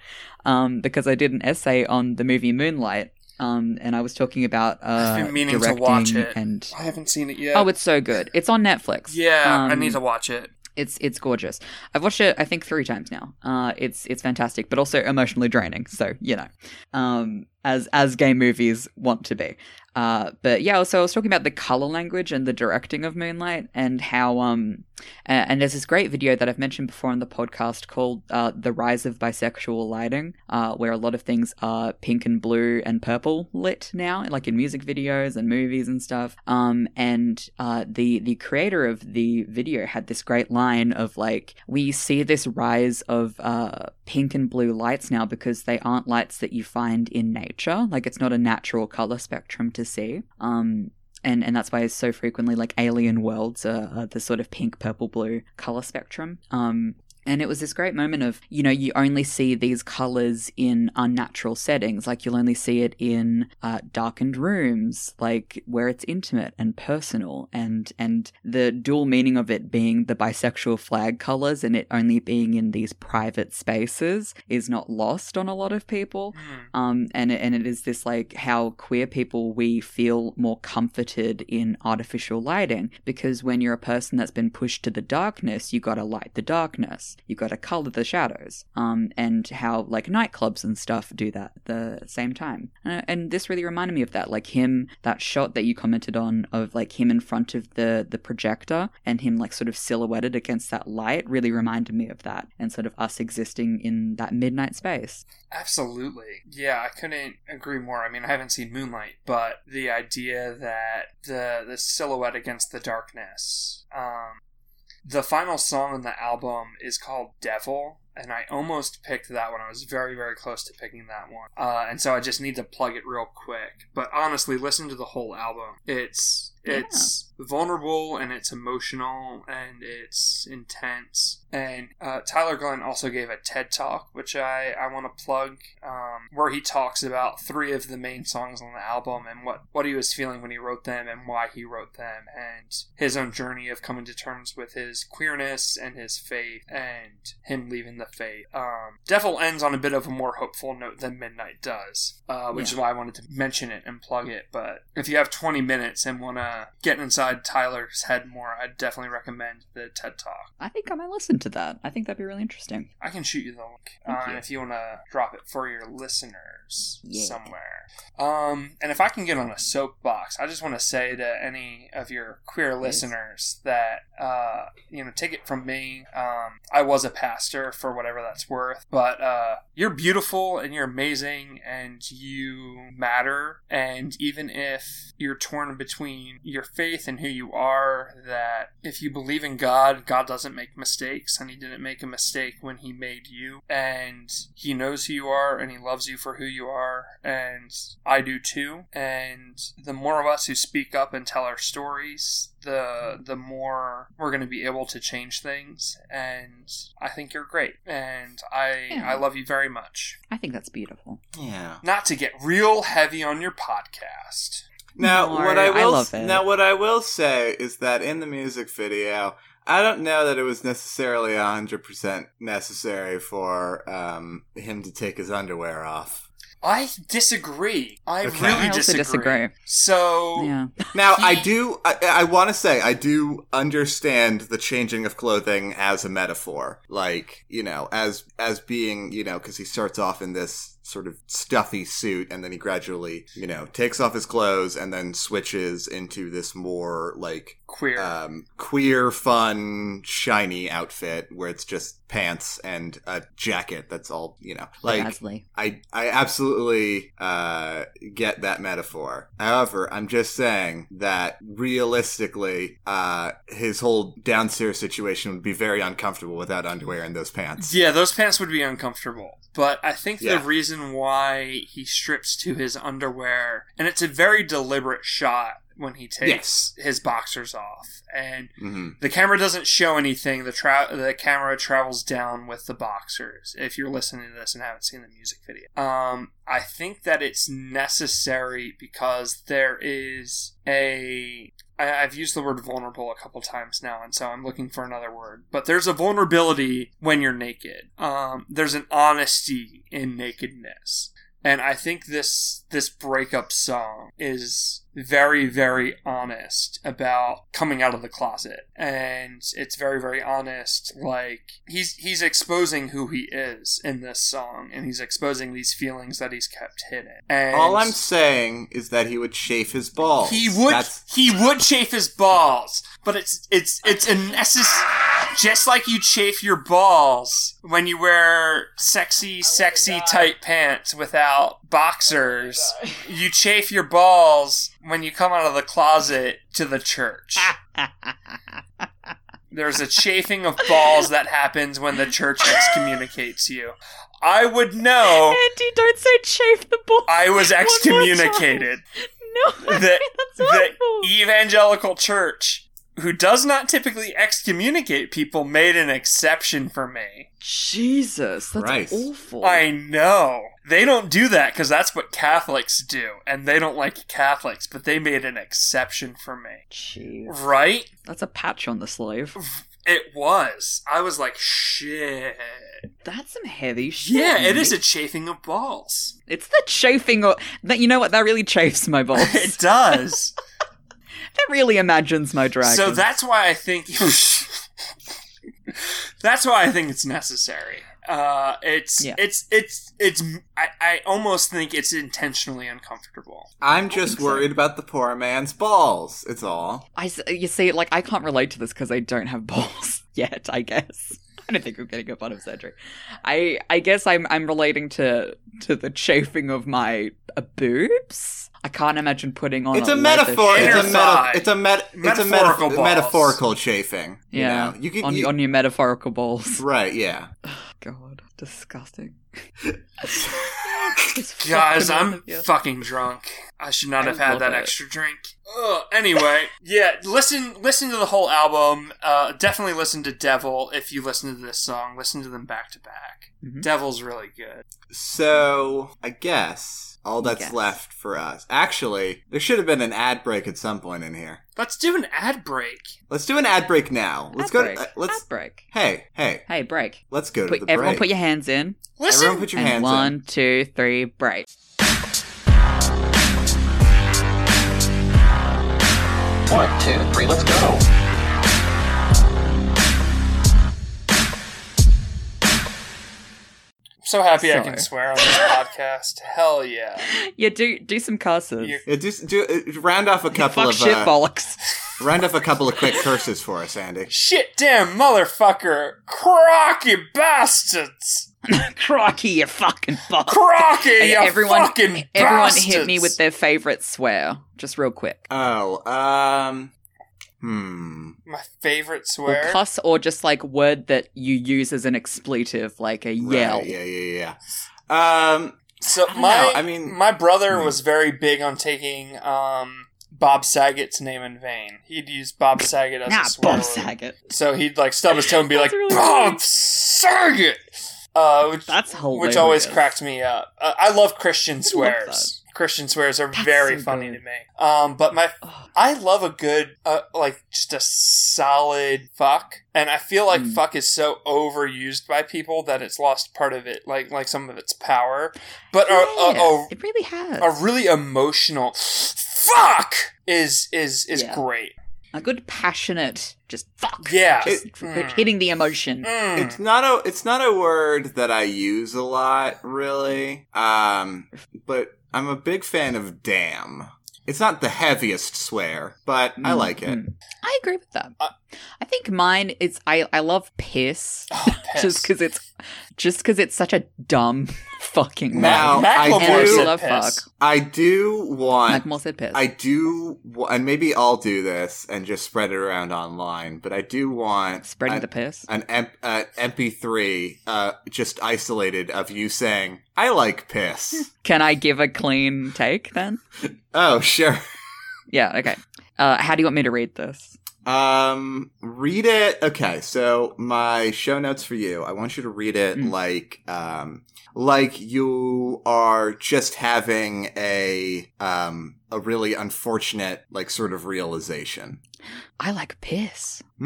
Um, because I did an essay on the movie Moonlight. Um, and I was talking about uh I've been meaning to watch it, and I haven't seen it yet. oh, it's so good. It's on Netflix. yeah, I Um, need to watch it. It's it's gorgeous. I've watched it I think three times now. Uh, it's it's fantastic, but also emotionally draining. So you know, um, as as gay movies want to be. Uh, but yeah, so I was talking about the color language and the directing of Moonlight and how um, uh, and there's this great video that I've mentioned before on the podcast called uh, "The Rise of Bisexual Lighting," uh, where a lot of things are pink and blue and purple lit now, like in music videos and movies and stuff. Um, and uh, the the creator of the video had this great line of like, "We see this rise of uh, pink and blue lights now because they aren't lights that you find in nature. Like it's not a natural color spectrum to see." Um, and and that's why so frequently like alien worlds are, are the sort of pink purple blue color spectrum um and it was this great moment of you know you only see these colors in unnatural settings. Like you'll only see it in uh, darkened rooms like where it's intimate and personal. And and the dual meaning of it being the bisexual flag colors and it only being in these private spaces is not lost on a lot of people. Hmm. um, and and it is this like how queer people we feel more comforted in artificial lighting. Because when you're a person that's been pushed to the darkness, you got to light the darkness, you got to color the shadows, um, and how like nightclubs and stuff do that at the same time. Uh, and this really reminded me of that, like him that shot that you commented on of like him in front of the the projector and him like sort of silhouetted against that light really reminded me of that and sort of us existing in that midnight space. Absolutely. Yeah, I couldn't agree more. I mean, I haven't seen Moonlight, but the idea that the the silhouette against the darkness. Um, the final song on the album is called Devil, and I almost picked that one. I was very, very close to picking that one. Uh, and so I just need to plug it real quick. But honestly, listen to the whole album. It's it's vulnerable and it's emotional and it's intense. And uh, Tyler Glenn also gave a TED talk, which I, I want to plug, um, where he talks about three of the main songs on the album and what, what he was feeling when he wrote them and why he wrote them and his own journey of coming to terms with his queerness and his faith and him leaving the faith. Um, Devil ends on a bit of a more hopeful note than Midnight does, uh, which is why I wanted to mention it and plug it. But if you have 20 minutes and want to get inside Tyler's head more, I'd definitely recommend the TED Talk. I think I might listen to that. I think that'd be really interesting. I can shoot you the link uh, you. if you want to drop it for your listeners Yeah. somewhere. Um, and if I can get on a soapbox, I just want to say to any of your queer listeners that uh, you know, take it from me. Um, I was a pastor for whatever that's worth, but uh, you're beautiful and you're amazing and you matter. And even if you're torn between your faith and who you are, that if you believe in God, God doesn't make mistakes, and He didn't make a mistake when He made you, and He knows who you are, and He loves you for who you are, and I do too. And the more of us who speak up and tell our stories, the the more we're going to be able to change things. And I think you're great, and I Yeah. I love you very much. I think that's beautiful. Yeah. Not to get real heavy on your podcast. Now, No, what I I will love it. now what I will say is that in the music video, I don't know that it was necessarily hundred percent necessary for um, him to take his underwear off. I disagree. I Okay. really I also disagree. disagree. So Yeah. Now, I do. I, I want to say I do understand the changing of clothing as a metaphor, like you know, as as being you know, because he starts off in this sort of stuffy suit, and then he gradually you know takes off his clothes, and then switches into this more like queer. um, queer, fun, shiny outfit where it's just pants and a jacket. That's all you know, like. Gasly. I I absolutely uh, get that metaphor. However, I'm just saying that realistically, uh, his whole downstairs situation would be very uncomfortable without underwear in those pants. yeah, those pants would be uncomfortable. But I think Yeah. the reason why he strips to his underwear, and it's a very deliberate shot when he takes his boxers off, and hmm the camera doesn't show anything. The tra- the camera travels down with the boxers. If you're listening to this and haven't seen the music video, um, I think that it's necessary because there is a. I, I've used the word vulnerable a couple times now, and so I'm looking for another word. But there's a vulnerability when you're naked. Um, there's an honesty in nakedness. And I think this this breakup song is very very honest about coming out of the closet and it's very very honest like he's he's exposing who he is in this song and he's exposing these feelings that he's kept hidden. And All I'm saying is that he would chafe his balls. he would That's, he would chafe his balls, but it's it's it's a necessary just like you chafe your balls when you wear sexy sexy tight pants without boxers. You chafe your balls when you come out of the closet to the church. There's a chafing of balls that happens when the church excommunicates you. I would know Andy, don't say chafe the ball. I was One more time. excommunicated. No, The, the evangelical church, who does not typically excommunicate people, made an exception for me. Jesus, that's Christ. awful. I know. They don't do that because that's what Catholics do, and they don't like Catholics, but they made an exception for me. Jeez. Right? That's a patch on the sleeve. It was. I was like, shit. That's some heavy shit. Yeah, it is a chafing of balls. It's the chafing. of. that you know what? That really chafes my balls. it does. That really imagines my dragon. So that's why I think that's why I think it's necessary. Uh, it's Yeah. it's it's it's I, I almost think it's intentionally uncomfortable. I'm just think so. worried about the poor man's balls. It's all. I, s- you see, like I can't relate to this because I don't have balls yet. I guess I don't think I'm getting a bottom surgery. I I guess I'm I'm relating to to the chafing of my uh, boobs. I can't imagine putting on. It's a leather metaphor. It's a Inner meta. thigh. It's a meta. It's a Metaphorical meta- balls. metaphorical chafing. you Yeah, know? you can. on you- on your metaphorical balls. right. Yeah. God, disgusting. Guys, I'm fucking drunk. I should not I have had that it. extra drink. Ugh. Anyway, yeah, listen listen to the whole album. Uh, definitely listen to Devil if you listen to this song. Listen to them back to back. Mhm. Devil's really good. So I guess all that's left for us. Actually, there should have been an ad break at some point in here. Let's do an ad break. Let's do an ad break now. Let's Ad go. break. To, uh, let's. Ad break. Hey, hey. Hey, break. Let's go to Put, the everyone, break. put your hands in. Listen. Everyone, put your and hands one, in. two, three, break. One, two, three, let's go. So happy I can swear on this podcast. Hell yeah. Yeah, do do some curses. You- Yeah, just do uh, round off a couple Fuck of shit uh, bollocks. round off a couple of quick curses for us, Andy. Shit damn motherfucker. Crocky bastards. Crocky, you fucking fuck. Crocky, And you everyone, fucking everyone bastards. hit me with their favorite swear, just real quick. Oh, um, hmm. my favorite Or swear. cuss, or just like word that you use as an expletive, like a yell. Right, yeah, yeah, yeah. Um, So don't my know, I mean- my brother Hmm. was very big on taking um Bob Saget's name in vain. He'd use Bob Saget as Nah, a swear Bob word. Saget. So he'd like stub his toe and be like really Bob funny. Saget, uh, which That's hilarious. which always cracked me up. Uh, I love Christian love swears. Christian swears are That's very so funny good. to me. Um, but my Oh. I love a good, uh, like just a solid fuck, and I feel like Mm. fuck is so overused by people that it's lost part of it, like like some of its power. But a, a, a, it really has. a really emotional fuck is is is Yeah. great. a good passionate, just fuck. Yeah. Just It- mm. hitting the emotion. Mm. It's not a it's not a word that I use a lot, really. Um, but I'm a big fan of damn. It's not the heaviest swear, but I like it. I agree with that. Uh, I think mine is I I love piss Oh, piss. just because it's just because it's such a dumb fucking Now, I do- said love fuck. I do want Macklemore said piss. I do, and maybe I'll do this and just spread it around online. But I do want Spreading an, the piss. an M- uh, MP3 uh, just isolated of you saying, "I like piss." Can I give a clean take then? oh, sure. Yeah. Okay. Uh, how do you want me to read this? Um, read it. Okay, so my show notes for you. I want you to read it Mm. like, um, like you are just having a, um, a really unfortunate, like, sort of realization. I like piss.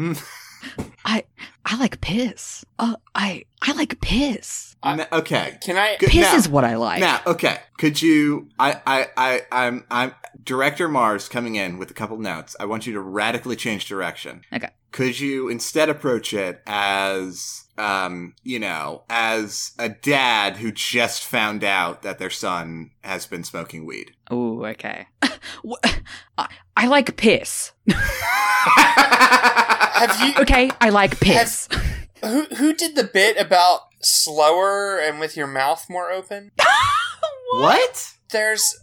I I like piss. Uh, I I like piss. N- okay. Can I? Good. Piss now- is what I like. Now, okay. Could you? I, I, I, I'm, I'm director Mars coming in with a couple notes. I want you to radically change direction. Okay. Could you instead approach it as, um, you know, as a dad who just found out that their son has been smoking weed? Oh, okay. I, I like piss. Have you? Okay, I like piss. Who who did the bit about slower and with your mouth more open? what? There's.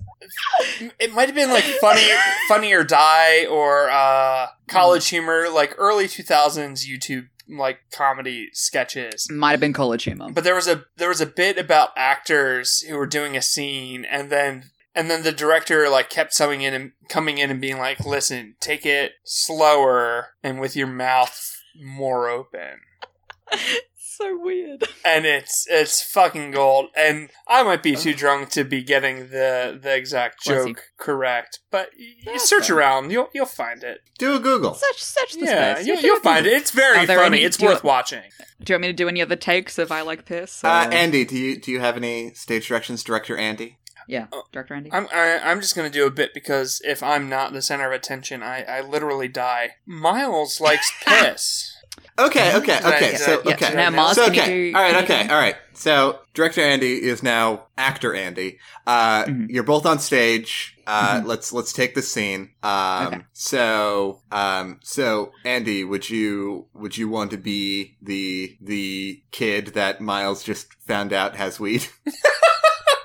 It might have been like funny, funny or die, or uh, college humor, like early two thousands YouTube like comedy sketches. Might have been college humor. But there was a there was a bit about actors who were doing a scene, and then and then the director like kept coming in and coming in and being like, "Listen, take it slower and with your mouth more open." so weird. and it's it's fucking gold. And I might be too drunk to be getting the the exact joke correct, but you That's search fair. around, you'll you'll find it. Do a Google. Such such the yeah, space. you'll, you'll find it. It's very funny. any- it's worth you- watching. Do you want me to do any other takes if I like piss? Uh, Andy, do you do you have any stage directions, director Andy? yeah, Director Andy. I'm I, I'm just gonna do a bit because if I'm not the center of attention, I I literally die. Miles likes piss. Okay, okay, okay. did So, I- okay. Now, Mars, so, can okay. do- all right, okay, all right. So, director Andy is now actor Andy. Uh, Mhm. You're both on stage. Uh, Mhm. Let's let's take the scene. Um, Okay. So, um, so Andy, would you would you want to be the the kid that Miles just found out has weed?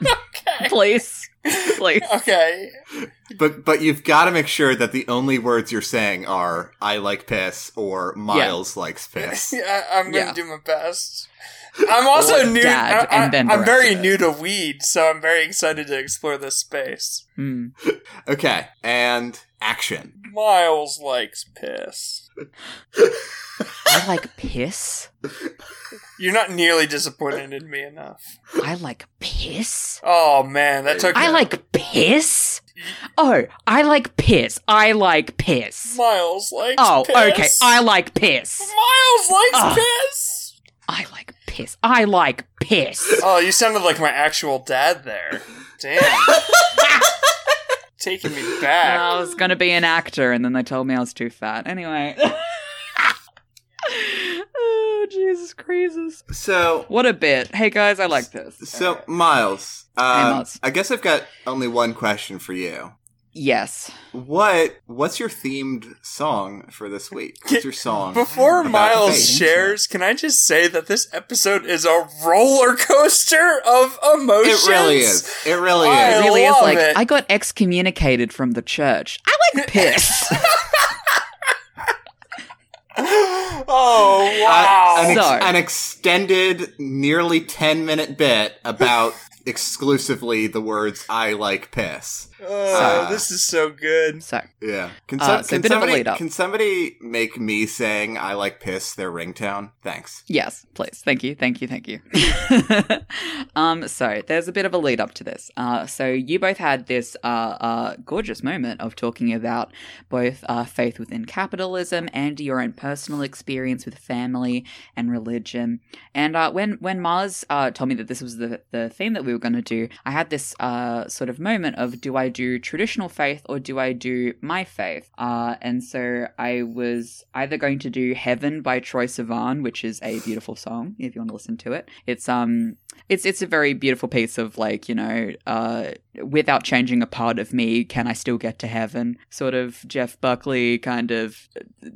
Okay. Please, please. Okay. but but you've got to make sure that the only words you're saying are "I like piss" or "Miles likes piss." Yeah, I, I'm gonna Yeah. do my best. I'm also Or new. dad, I, and then am very rest of it. new to weed, so I'm very excited to explore this space. Hmm. Okay, and action. Miles likes piss. I like piss. You're not nearly disappointed in me enough. I like piss. Oh man, that took I like piss. Oh, I like piss. I like piss. Miles likes. Oh, piss. Oh, piss. okay. I like piss. Miles likes Ugh. piss. I like piss. I like piss. Oh, you sounded like my actual dad there. Damn. Taking me back. I was gonna be an actor, and then they told me I was too fat. Anyway. oh Jesus Christ! So What a bit. Hey guys, I like this. So, Miles, uh, Miles. I guess I've got only one question for you. Yes. What What's your themed song for this week? What's your song? Before Miles fate? shares, can I just say that this episode is a roller coaster of emotions? It really is. It really I is. It really is love like it. I got excommunicated from the church. I like piss. Oh wow! Uh, an, ex- an extended, nearly ten minute bit about exclusively the words "I like piss." Oh, So- this is so good. So, Yeah. Can, Uh, so can a bit of a somebody can somebody make me saying I like piss their ringtone? Thanks. yes, please. Thank you. Thank you. Thank you. um, so there's a bit of a lead up to this. Uh, so you both had this uh, uh, gorgeous moment of talking about both uh, faith within capitalism and your own personal experience with family and religion. And uh, when when Mars uh, told me that this was the the theme that we were going to do, I had this uh, sort of moment of do I do traditional faith or do I do my faith? Uh, and so I was either going to do Heaven by Troye Sivan, which is a beautiful song if you want to listen to it. It's um it's it's a very beautiful piece of like you know uh without changing a part of me can i still get to heaven sort of jeff buckley kind of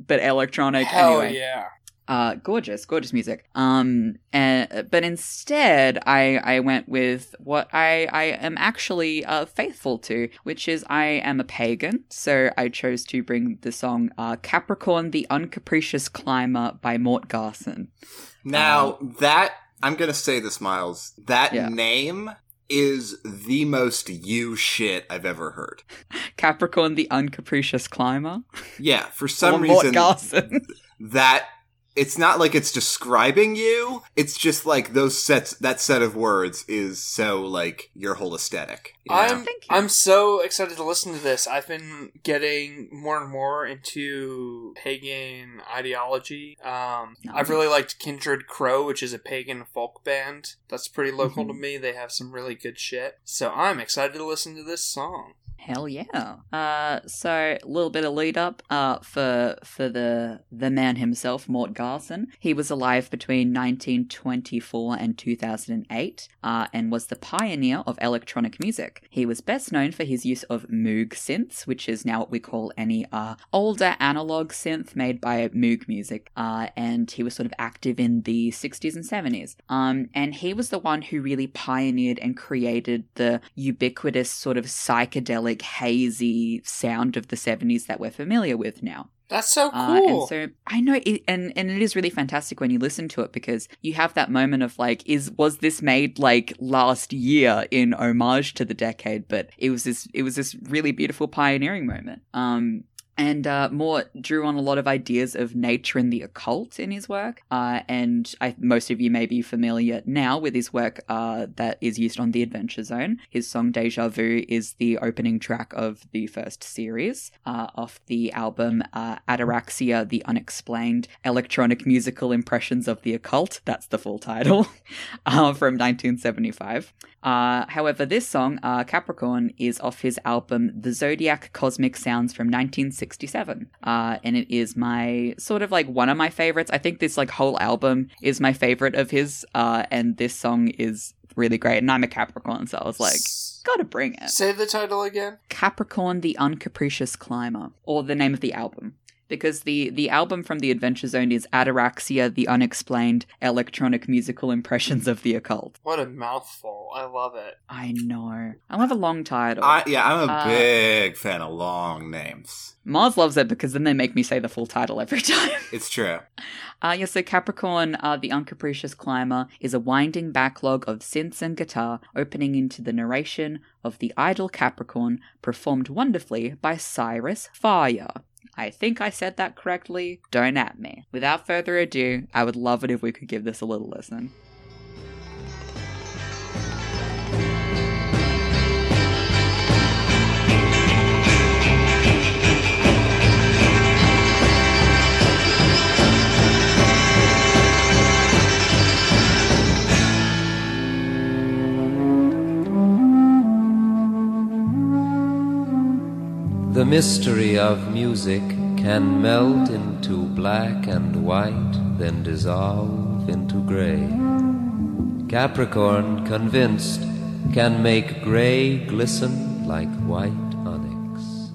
but electronic Hell anyway yeah. Uh gorgeous gorgeous music um and but instead i i went with what i i am actually uh faithful to which is i am a pagan so i chose to bring the song uh capricorn the uncapricious climber by mort garson Now that I'm gonna say this, Miles. That Yeah. name is the most you shit I've ever heard. capricorn the uncapricious climber Yeah, for some reason garson that it's not like it's describing you. It's just like those sets that set of words is so like your whole aesthetic. you know? I'm Thank you. I'm so excited to listen to this. I've been getting more and more into pagan ideology. Um, Nice. I've really liked Kindred Crow, which is a pagan folk band that's pretty local Mhm. to me. They have some really good shit. So I'm excited to listen to this song. Hell yeah. Uh, so a little bit of lead up uh, for for the the man himself, Mort Garson. He was alive between 1924 and 2008, uh, and was the pioneer of electronic music. He was best known for his use of Moog synths, which is now what we call any uh, older analog synth made by Moog Music, uh, and he was sort of active in the 60s and 70s. Um, and he was the one who really pioneered and created the ubiquitous sort of psychedelic, hazy sound of the 70s that we're familiar with now. That's so cool. Uh, and so I know, it, and and it is really fantastic when you listen to it because you have that moment of like, is was this made like last year in homage to the decade? But it was this, it was this really beautiful pioneering moment. Um, and uh, Mort drew on a lot of ideas of nature and the occult in his work. Uh, and I, most of you may be familiar now with his work uh, that is used on The Adventure Zone. His song Deja Vu is the opening track of the first series uh, off the album uh, Ataraxia The Unexplained Electronic Musical Impressions of the Occult. That's the full title uh, from 1975. Uh, however, this song, Capricorn, is off his album The Zodiac Cosmic Sounds from 1967. Uh, and it is my sort of like one of my favorites. I think this like whole album is my favorite of his. Uh, and this song is really great. And I'm a Capricorn, so I was like, gotta bring it. say the title again. Capricorn the Uncapricious Climber, or the name of the album. Because the, the album from the Adventure Zone is Ataraxia, the Unexplained Electronic Musical Impressions of the Occult. What a mouthful. I love it. I know. I love a long title. I, yeah, I'm a Uh, big fan of long names. Mars loves it because then they make me say the full title every time. It's true. Uh, yeah, so Capricorn, uh, the Uncapricious Climber, is a winding backlog of synths and guitar opening into the narration of the idle Capricorn, performed wonderfully by Cyrus Faryar. I think I said that correctly. Don't at me. Without further ado, I would love it if we could give this a little listen. The mystery of music can melt into black and white, then dissolve into gray. Capricorn, convinced, can make gray glisten like white onyx.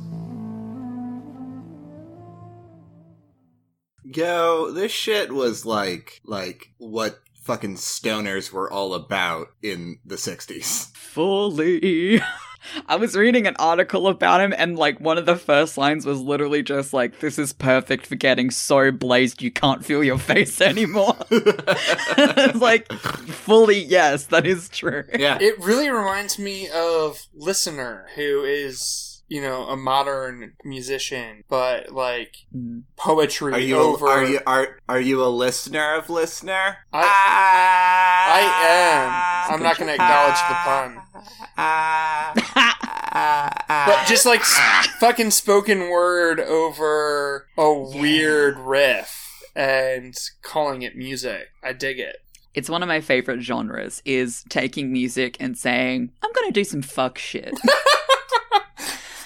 Yo, this shit was like like what fucking stoners were all about in the 60s. Fully. I was reading an article about him, and like one of the first lines was literally just like, "This is perfect for getting so blazed you can't feel your face anymore." it's like fully yes, that is true. Yeah. It really reminds me of Listener, who is you know a modern musician, but like Mm. poetry Are you over. are you are are you a listener of listener? I- I am. I'm not going to acknowledge the pun. Ah, ah, ah, but just like fucking spoken word over a weird riff and calling it music. I dig it. It's one of my favorite genres is taking music and saying, "I'm going to do some fuck shit."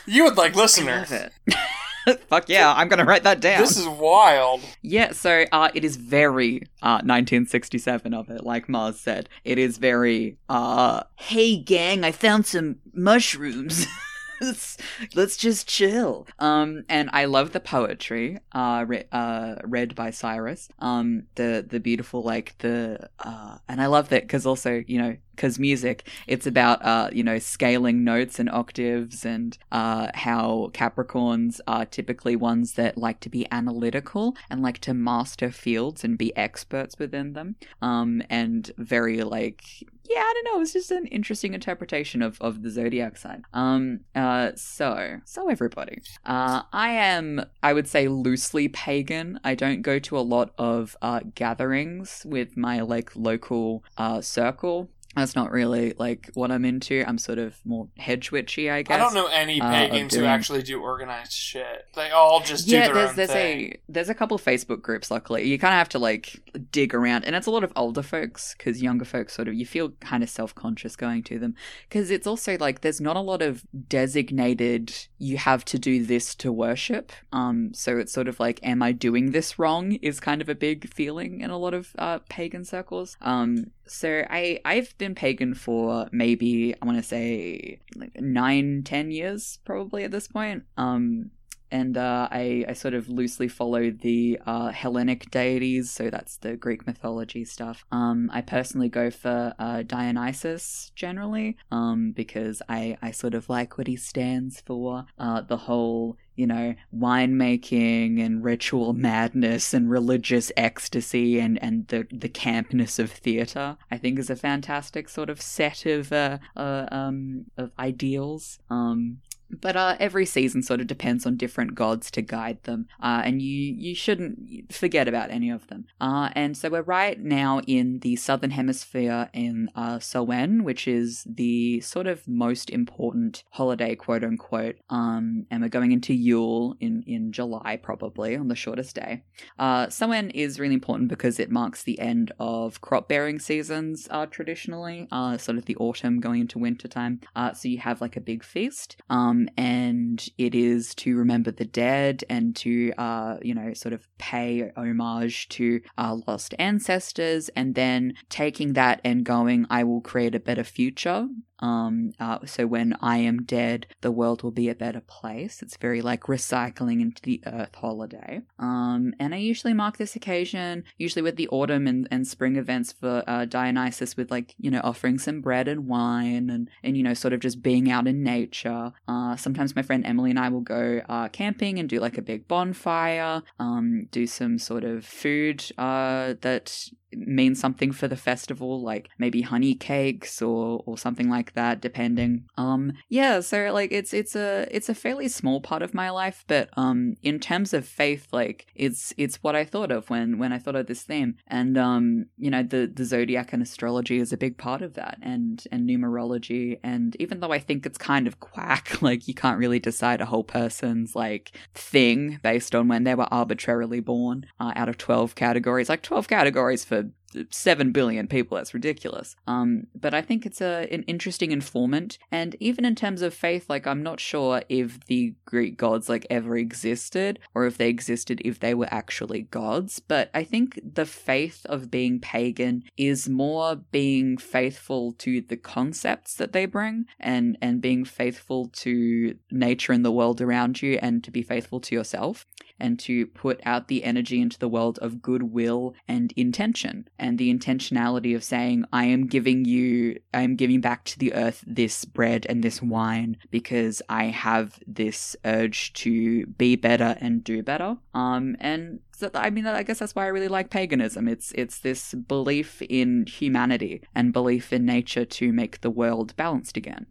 You would like listener. Fuck yeah, I'm to write that down. This is wild. Yeah, so uh, it is very uh, 1967 of it, like Mars said. It is very, uh, hey gang, I found some mushrooms. let's, let's just chill. Um, and I love the poetry, uh, re- uh, read by Cyrus. Um, the the beautiful like the uh, and I love that because also you know because music it's about uh you know scaling notes and octaves and uh how Capricorns are typically ones that like to be analytical and like to master fields and be experts within them. Um, and very like yeah, I don't know. It's just an interesting interpretation of, of the zodiac sign. Um, uh, so, so everybody, uh, I am, I would say, loosely pagan. I don't go to a lot of uh, gatherings with my like local uh, circle. That's not really like what I'm into. I'm sort of more hedge witchy, I guess. I don't know any uh, pagans who actually do organized shit. They all just do yeah, their there's own there's thing. a there's a couple Facebook groups. Luckily, you kind of have to like dig around, and it's a lot of older folks because younger folks sort of you feel kind of self conscious going to them because it's also like there's not a lot of designated. You have to do this to worship. Um, so it's sort of like, am I doing this wrong? Is kind of a big feeling in a lot of uh, pagan circles. Um, so I I've been pagan for maybe I want to say like nine ten years probably at this point. Um, and uh, I, I sort of loosely follow the uh, Hellenic deities, so that's the Greek mythology stuff. Um, I personally go for uh, Dionysus generally, um, because I, I sort of like what he stands for. Uh, the whole, you know, winemaking and ritual madness and religious ecstasy and, and the, the campness of theatre, I think is a fantastic sort of set of uh, uh, um, of ideals. Um, but uh, every season sort of depends on different gods to guide them, uh, and you you shouldn't forget about any of them. Uh, and so we're right now in the southern hemisphere in uh, Samhain, which is the sort of most important holiday, quote unquote. Um, and we're going into Yule in in July, probably on the shortest day. Uh, Samhain is really important because it marks the end of crop bearing seasons, uh, traditionally, uh, sort of the autumn going into winter time. Uh, so you have like a big feast, um, and it is to remember the dead and to, uh, you know, sort of pay homage to our lost ancestors, and then taking that and going, I will create a better future. Um, uh, so when I am dead, the world will be a better place. It's very like recycling into the earth holiday. Um, and I usually mark this occasion, usually with the autumn and, and spring events for uh, Dionysus, with like, you know, offering some bread and wine and, and, you know, sort of just being out in nature. Uh, sometimes my friend Emily and I will go uh, camping and do like a big bonfire, um, do some sort of food uh, that means something for the festival, like maybe honey cakes or or something like that, depending. Um, yeah, so like it's it's a it's a fairly small part of my life, but um, in terms of faith, like it's it's what I thought of when when I thought of this theme, and um, you know, the the zodiac and astrology is a big part of that, and and numerology, and even though I think it's kind of quack, like you can't really decide a whole person's like thing based on when they were arbitrarily born uh, out of twelve categories, like twelve categories for seven billion people. That's ridiculous. Um, but I think it's a an interesting informant, and even in terms of faith, like I'm not sure if the Greek gods like ever existed, or if they existed if they were actually gods. But I think the faith of being pagan is more being faithful to the concepts that they bring, and and being faithful to nature and the world around you, and to be faithful to yourself. And to put out the energy into the world of goodwill and intention and the intentionality of saying I am giving you I am giving back to the earth this bread and this wine because I have this urge to be better and do better. Um and so, I mean, I guess that's why I really like paganism. It's it's this belief in humanity and belief in nature to make the world balanced again.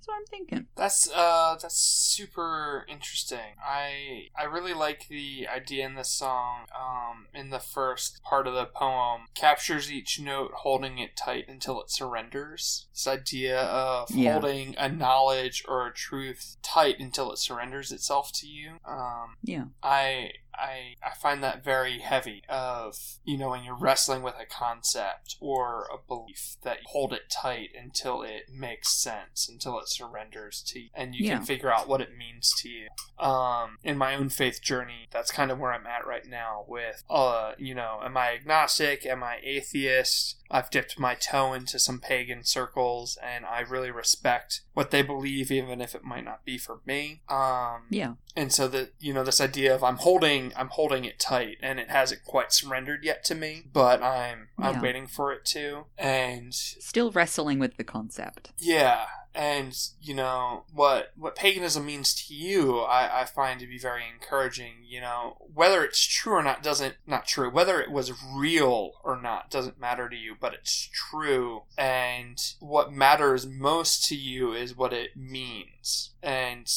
That's what I'm thinking. That's uh that's super interesting. I I really like the idea in the song. Um, in the first part of the poem, captures each note, holding it tight until it surrenders. This idea of Yeah. holding a knowledge or a truth tight until it surrenders itself to you. Um, Yeah. I I I find that very heavy of you know when you're wrestling with a concept or a belief that you hold it tight until it makes sense until it surrenders to you and you Yeah. can figure out what it means to you. Um in my own faith journey that's kind of where I'm at right now with uh you know am I agnostic? Am I atheist I've dipped my toe into some pagan circles and I really respect what they believe even if it might not be for me um Yeah. and so that you know this idea of i'm holding i'm holding it tight and it hasn't quite surrendered yet to me but i'm i'm Yeah. waiting for it to and Still wrestling with the concept. yeah and you know what what paganism means to you I, I find to be very encouraging you know. Whether it's true or not doesn't not true. Whether it was real or not doesn't matter to you but it's true. And what matters most to you is what it means. And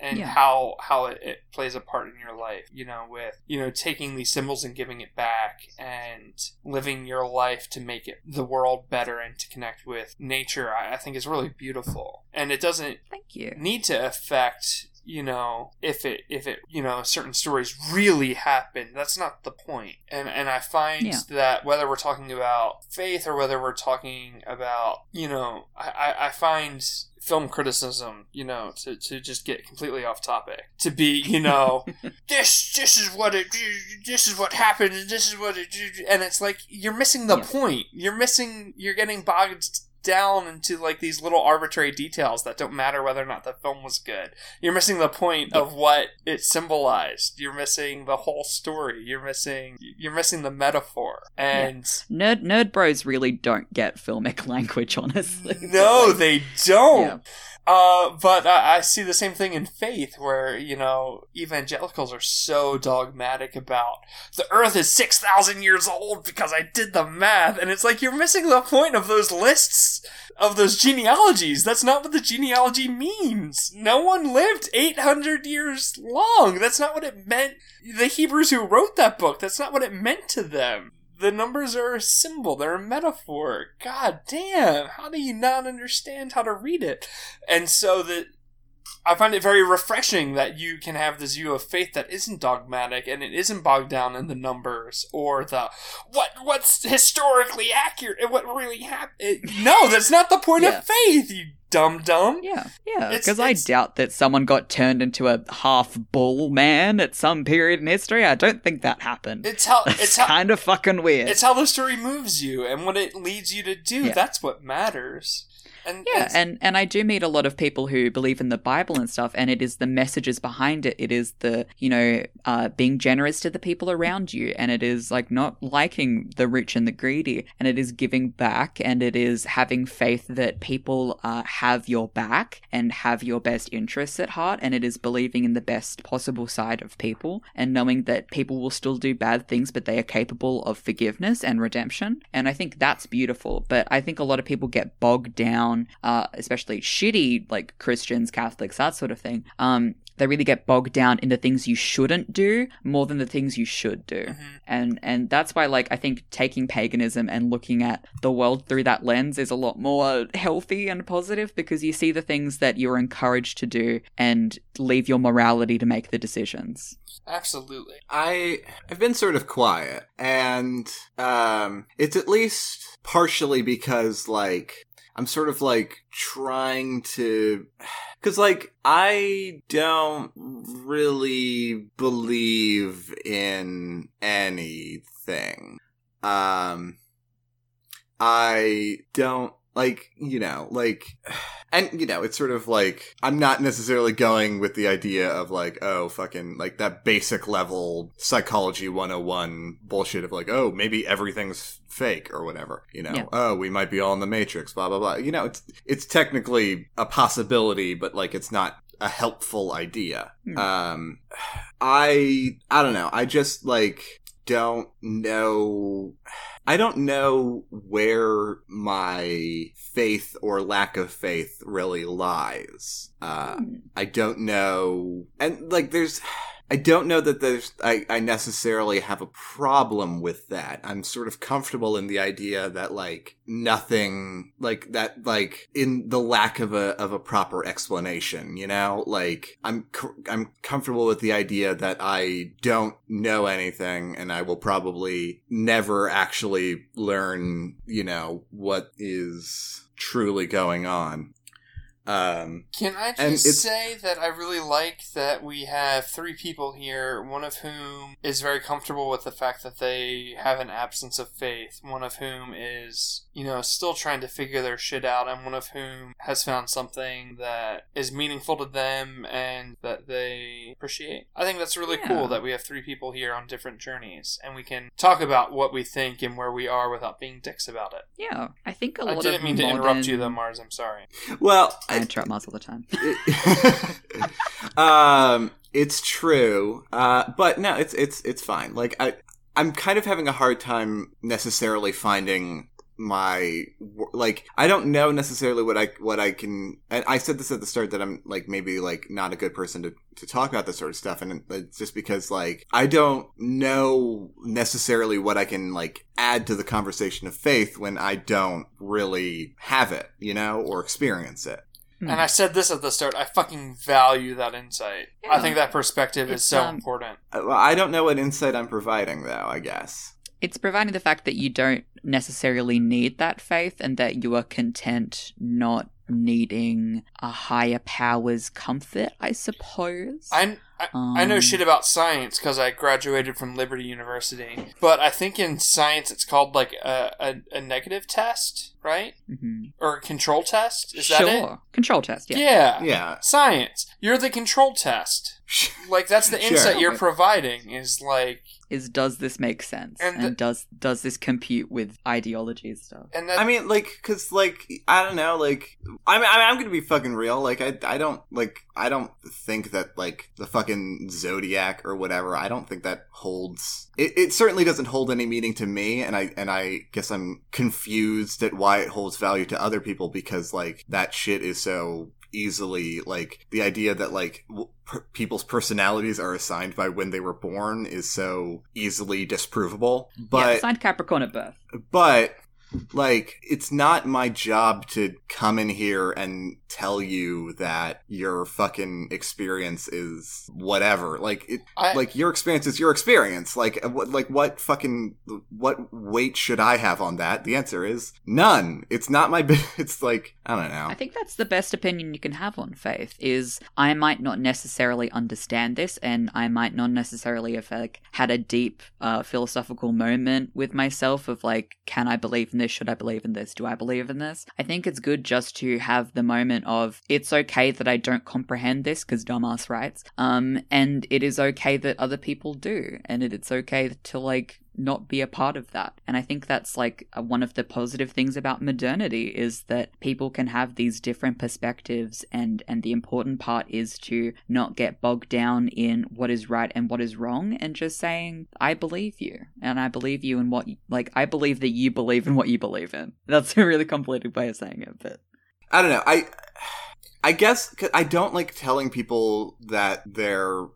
and Yeah. how how it, it plays a part in your life you know with you know taking these symbols and giving it back and living your life to make it the world better and to connect with nature i, I think is really beautiful and it doesn't Thank you. need to affect you know if it if it you know certain stories really happen that's not the point and and i find Yeah. that whether we're talking about faith or whether we're talking about you know i i, find film criticism you know to, to just get completely off topic to be you know this this is what it this is what happened and this is what it and it's like you're missing the Yeah. point you're missing you're getting bogged down into like these little arbitrary details that don't matter whether or not the film was good. You're missing the point of what it symbolized. You're missing the whole story. You're missing you're missing the metaphor. And Nerd nerd bros really don't get filmic language, honestly. no Like, they don't. Yeah. Uh, but I, I see the same thing in faith, where you know evangelicals are so dogmatic about the Earth is six thousand years old because I did the math, and it's like you're missing the point of those lists of those genealogies. That's not what the genealogy means. No one lived eight hundred years long. That's not what it meant. The Hebrews who wrote that book, that's not what it meant to them. The numbers are a symbol, they're a metaphor. God damn, how do you not understand how to read it? And so that I find it very refreshing that you can have this view of faith that isn't dogmatic and it isn't bogged down in the numbers or the what what's historically accurate and what really happened. No, that's not the point Yeah. of faith, you dumb dumb. Yeah, yeah. Because I doubt that someone got turned into a half bull man at some period in history. I don't think that happened. It's how It's it's how kind of fucking weird. it's how the story moves you and what it leads you to do. Yeah. That's what matters. And Yeah, and- and and I do meet a lot of people who believe in the Bible and stuff, and it is the messages behind it. It is the you know uh, being generous to the people around you, and it is like not liking the rich and the greedy, and it is giving back, and it is having faith that people uh, have your back and have your best interests at heart, and it is believing in the best possible side of people, and knowing that people will still do bad things, but they are capable of forgiveness and redemption, and I think that's beautiful. But I think a lot of people get bogged down uh, especially shitty like Christians, Catholics, that sort of thing. Um, they really get bogged down in the things you shouldn't do more than the things you should do, Mhm. and and that's why like I think taking paganism and looking at the world through that lens is a lot more healthy and positive because you see the things that you're encouraged to do and leave your morality to make the decisions. absolutely. I I've been sort of quiet, and um, it's at least partially because like I'm sort of like trying to, because like I don't really believe in anything. Um, I don't like you know like and you know it's sort of like i'm not necessarily going with the idea of like oh fucking like that basic level psychology 101 bullshit of like oh maybe everything's fake or whatever you know? Yeah. oh we might be all in the matrix blah blah blah. You know it's it's technically a possibility but like it's not a helpful idea. Hmm. um i i don't know. I just like don't know I don't know where my faith or lack of faith really lies. Uh, Hmm. I don't know. And, like, there's. I don't know that there's. I, I necessarily have a problem with that. I'm sort of comfortable in the idea that, like, nothing. Like, that, like, in the lack of a, of a proper explanation, you know? Like, I'm, I'm comfortable with the idea that I don't know anything and I will probably never actually learn, you know, what is truly going on. Um, Can I just say that I really like that we have three people here, one of whom is very comfortable with the fact that they have an absence of faith, one of whom is, you know, still trying to figure their shit out, and one of whom has found something that is meaningful to them and that they appreciate. I think that's really Yeah. cool that we have three people here on different journeys, and we can talk about what we think and where we are without being dicks about it. Yeah, I think a lot I didn't of mean to interrupt you, though, Mars. I'm sorry. well, I I, interrupt Mars all the time. um, it's true. Uh, but no, it's it's it's fine. Like I, I'm kind of having a hard time necessarily finding my like I don't know necessarily what I what I can and I said this at the start that I'm like maybe like not a good person to to talk about this sort of stuff and it's just because like I don't know necessarily what I can like add to the conversation of faith when I don't really have it, you know, or experience it. And I said this at the start. I fucking value that insight. I think that perspective is so um, important. Uh, Well, I don't know what insight I'm providing, though. I guess. It's providing the fact that you don't necessarily need that faith and that you are content not needing a higher power's comfort, I suppose. I, I, I know Um, shit about science because I graduated from Liberty University. But I think in science it's called like a, a, a negative test, right? Mhm. Or a control test? Is that sure. Control test, yeah. Yeah. Yeah. Science. You're the control test. Like that's the Sure. insight you're providing is like Is does this make sense? And And, the- does does this compute with ideology and stuff? and that I mean, like, cause, like, I don't know, like, I mean, I- I'm gonna be fucking real. Like, I, I don't, like, I don't think that, like, the fucking zodiac or whatever. I don't think that holds. It, it certainly doesn't hold any meaning to me, and I, and I guess I'm confused at why it holds value to other people because, like, that shit is so easily like the idea that like w- per- people's personalities are assigned by when they were born is so easily disprovable but yeah, signed Capricorn at birth. but like it's not my job to come in here and tell you that your fucking experience is whatever. Like it I, like your experience is your experience. Like uh, what like what fucking what weight should i have on that? The answer is none. It's not my bi- it's like i don't know. I think that's the best opinion you can have on faith is I might not necessarily understand this and I might not necessarily have like had a deep uh, philosophical moment with myself of like can I believe in this? Should I believe in this? Do I believe in this? I think it's good just to have the moment of it's okay that I don't comprehend this because dumbass writes um and it is okay that other people do and it, it's okay to like not be a part of that. And I think that's like one of the positive things about modernity is that people can have these different perspectives and and the important part is to not get bogged down in what is right and what is wrong and just saying I believe you and I believe you in what like I believe that you believe in what you believe in. That's a really complicated way of saying it, but I don't know. I I guess I don't like telling people that they're.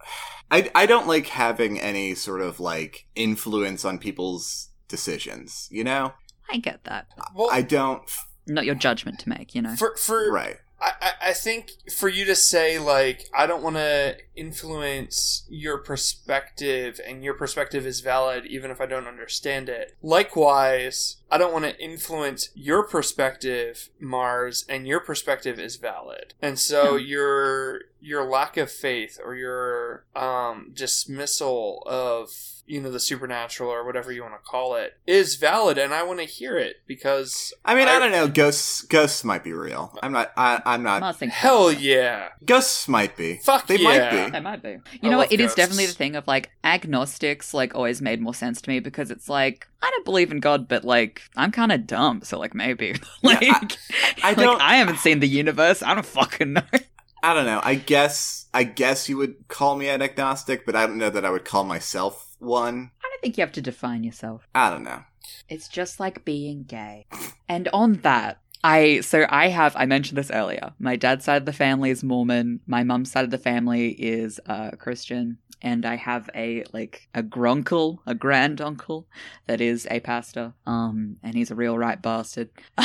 I I don't like having any sort of like influence on people's decisions. You know, I get that. well, I don't. Not your judgment to make, you know. for for Right. I, I think for you to say like I don't want to influence your perspective and your perspective is valid even if I don't understand it. Likewise, I don't want to influence your perspective, Mars, and your perspective is valid. And so Yeah. your your lack of faith or your um, dismissal of you know the supernatural or whatever you want to call it is valid, and I want to hear it because I mean, I, don't know. Ghosts, ghosts might be real. I'm not. I, I'm not. I think Hell yeah! Ghosts might be. Fuck they yeah. might be. They might be. I You know what? It is ghosts. definitely the thing of like agnostics. Like always made more sense to me because it's like I don't believe in God, but like I'm kind of dumb, so like maybe like I- I don't- I haven't seen the universe. I don't fucking know. I don't know. I guess. I guess you would call me an agnostic, but I don't know that I would call myself one. I don't think you have to define yourself. I don't know. It's just like being gay. And on that, I so I have I mentioned this earlier. My dad's side of the family is Mormon. My mum's side of the family is uh, Christian, and I have a like a gruncle, a grand uncle that is a pastor. Um, and he's a real right bastard.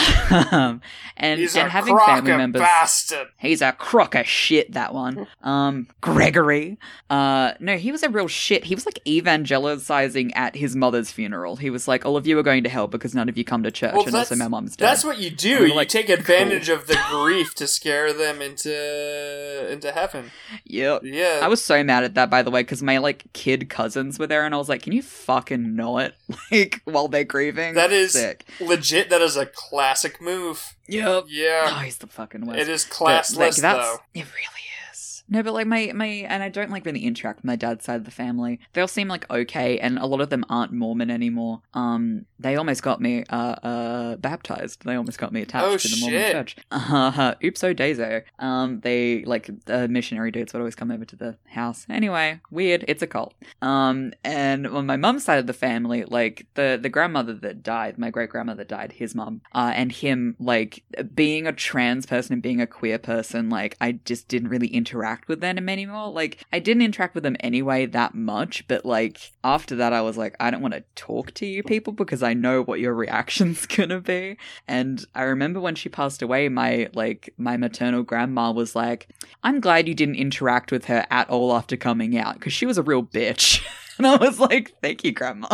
um, and He's and a having family members. bastard. He's a crock of shit, that one. Um, Gregory. Uh, no, he was a real shit. He was like evangelizing at his mother's funeral. He was like, all of you are going to hell because none of you come to church. Well, and also that's- my mom's dead. That's what you do. You like, take advantage of the grief to scare them into into heaven. Yep. Yeah, I was so mad at that, by the way, because my like kid cousins were there, and I was like, "Can you fucking know it?" Like while they're grieving. That is- sick. legit. That is a classic move. Yep. Yeah. Oh, he's the fucking worst. it is But, classless like, that's, though. It really is. No, but like my my and I don't like really interact with my dad's side of the family. They all seem like okay, and a lot of them aren't Mormon anymore. Um, they almost got me uh uh baptized. They almost got me attached Oh, to the Mormon shit. church. Uh, oopso dazo. Um, they like the missionary dudes would always come over to the house. Anyway, weird. It's a cult. Um, and on my mum's side of the family, like the the grandmother that died, my great grandmother died, his mum, uh, and him, like being a trans person and being a queer person, like I just didn't really interact with them anymore. Like I didn't interact with them anyway that much, but like after that, I was like, I don't want to talk to you people because I know what your reaction's gonna be. And I remember when she passed away, my like my maternal grandma was like, I'm glad you didn't interact with her at all after coming out because she was a real bitch. And I was like, "Thank you, Grandma."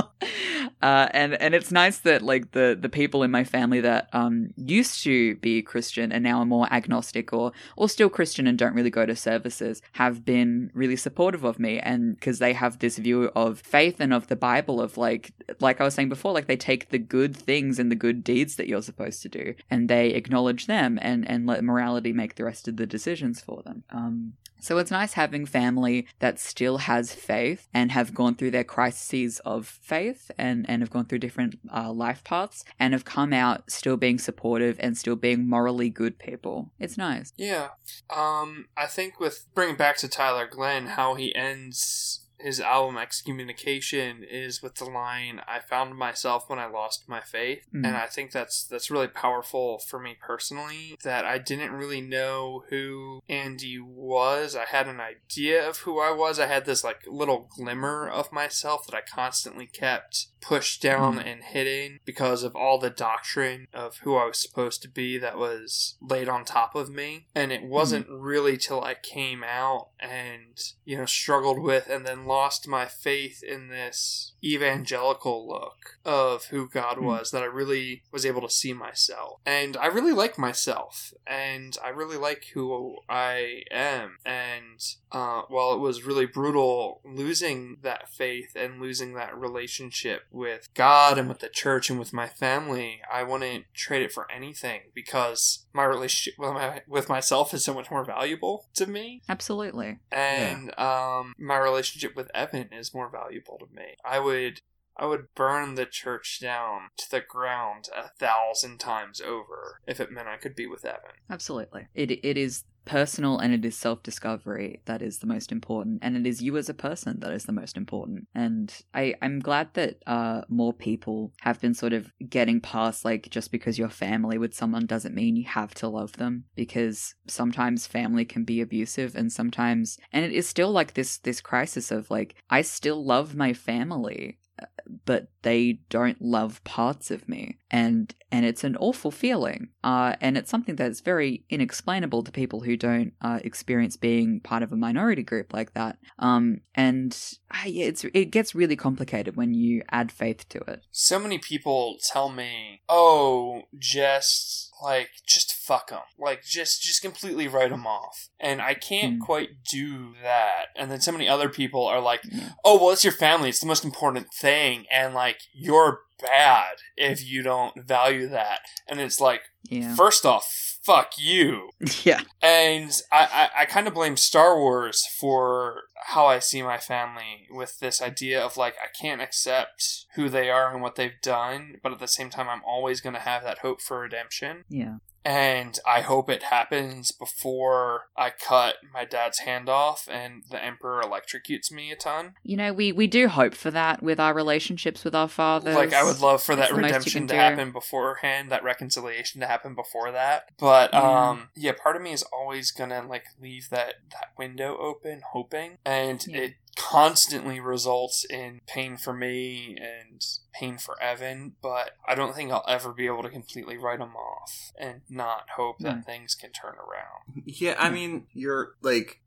Uh, and and it's nice that like the the people in my family that um used to be Christian and now are more agnostic or or still Christian and don't really go to services have been really supportive of me and because they have this view of faith and of the Bible of like like I was saying before, like they take the good things and the good deeds that you're supposed to do and they acknowledge them and and let morality make the rest of the decisions for them. Um, so it's nice having family that still has faith and have gone through their crises of faith and, and have gone through different uh, life paths and have come out still being supportive and still being morally good people. It's nice. Yeah. Um, I think with bringing back to Tyler Glenn, how he ends his album Excommunication is with the line, I found myself when I lost my faith. Mhm. And I think that's that's really powerful for me personally, that I didn't really know who Andy was. I had an idea of who I was. I had this like little glimmer of myself that I constantly kept pushed down and hidden because of all the doctrine of who I was supposed to be that was laid on top of me. And it wasn't really till I came out and, you know, struggled with and then lost my faith in this evangelical look of who God Hmm. was that I really was able to see myself. And I really like myself and I really like who I am. And uh, while it was really brutal losing that faith and losing that relationship with God and with the church and with my family, I wouldn't trade it for anything because my relationship with, my, with myself is so much more valuable to me. Absolutely. And um, my relationship with Evan is more valuable to me. I would. I would burn the church down to the ground a thousand times over if it meant I could be with Evan. Absolutely. It it is personal and it is self discovery that is the most important and it is you as a person that is the most important. And i i'm glad that uh more people have been sort of getting past like just because you're family with someone doesn't mean you have to love them because sometimes family can be abusive and sometimes and it is still like this this crisis of like i still love my family uh, but they don't love parts of me and and it's an awful feeling. Uh, and it's something that's very inexplainable to people who don't uh, experience being part of a minority group like that. Um, and uh, yeah, it's it gets really complicated when you add faith to it. So many people tell me, "Oh, just like just fuck them, like just just completely write them off," and I can't Hmm. quite do that. And then so many other people are like, "Oh, well, it's your family; it's the most important thing," and like you're bad if you don't value that. And it's like, Yeah, first off, fuck you. yeah, And I, I, I kind of blame Star Wars for how I see my family with this idea of like, I can't accept who they are and what they've done, but at the same time, I'm always going to have that hope for redemption. yeah. And I hope it happens before I cut my dad's hand off and the Emperor electrocutes me a ton. You know, we we do hope for that with our relationships with our fathers. Like, I would love for It's that the most you redemption to do. happen beforehand, that reconciliation to happen before that. But, Yeah. um, yeah, part of me is always gonna, like, leave that, that window open, hoping. And Yeah. it constantly results in pain for me and pain for Evan, but I don't think I'll ever be able to completely write them off and not hope that No. things can turn around. Yeah, I mean, you're like,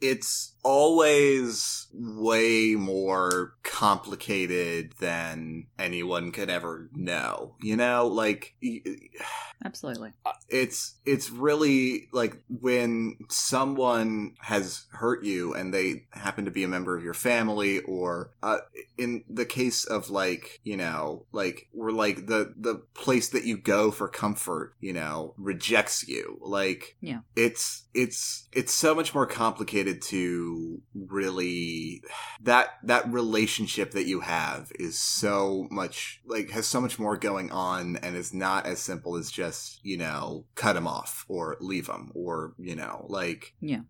it's always way more complicated than anyone could ever know. You know, like, absolutely. Uh, it's it's really like when someone has hurt you and they happen to be a member of your family or uh, in the case of like you know like we're like the the place that you go for comfort you know rejects you like Yeah. it's it's it's so much more complicated to really that that relationship that you have is so much like has so much more going on and is not as simple as just you know cut him off or leave him or you know like Yeah.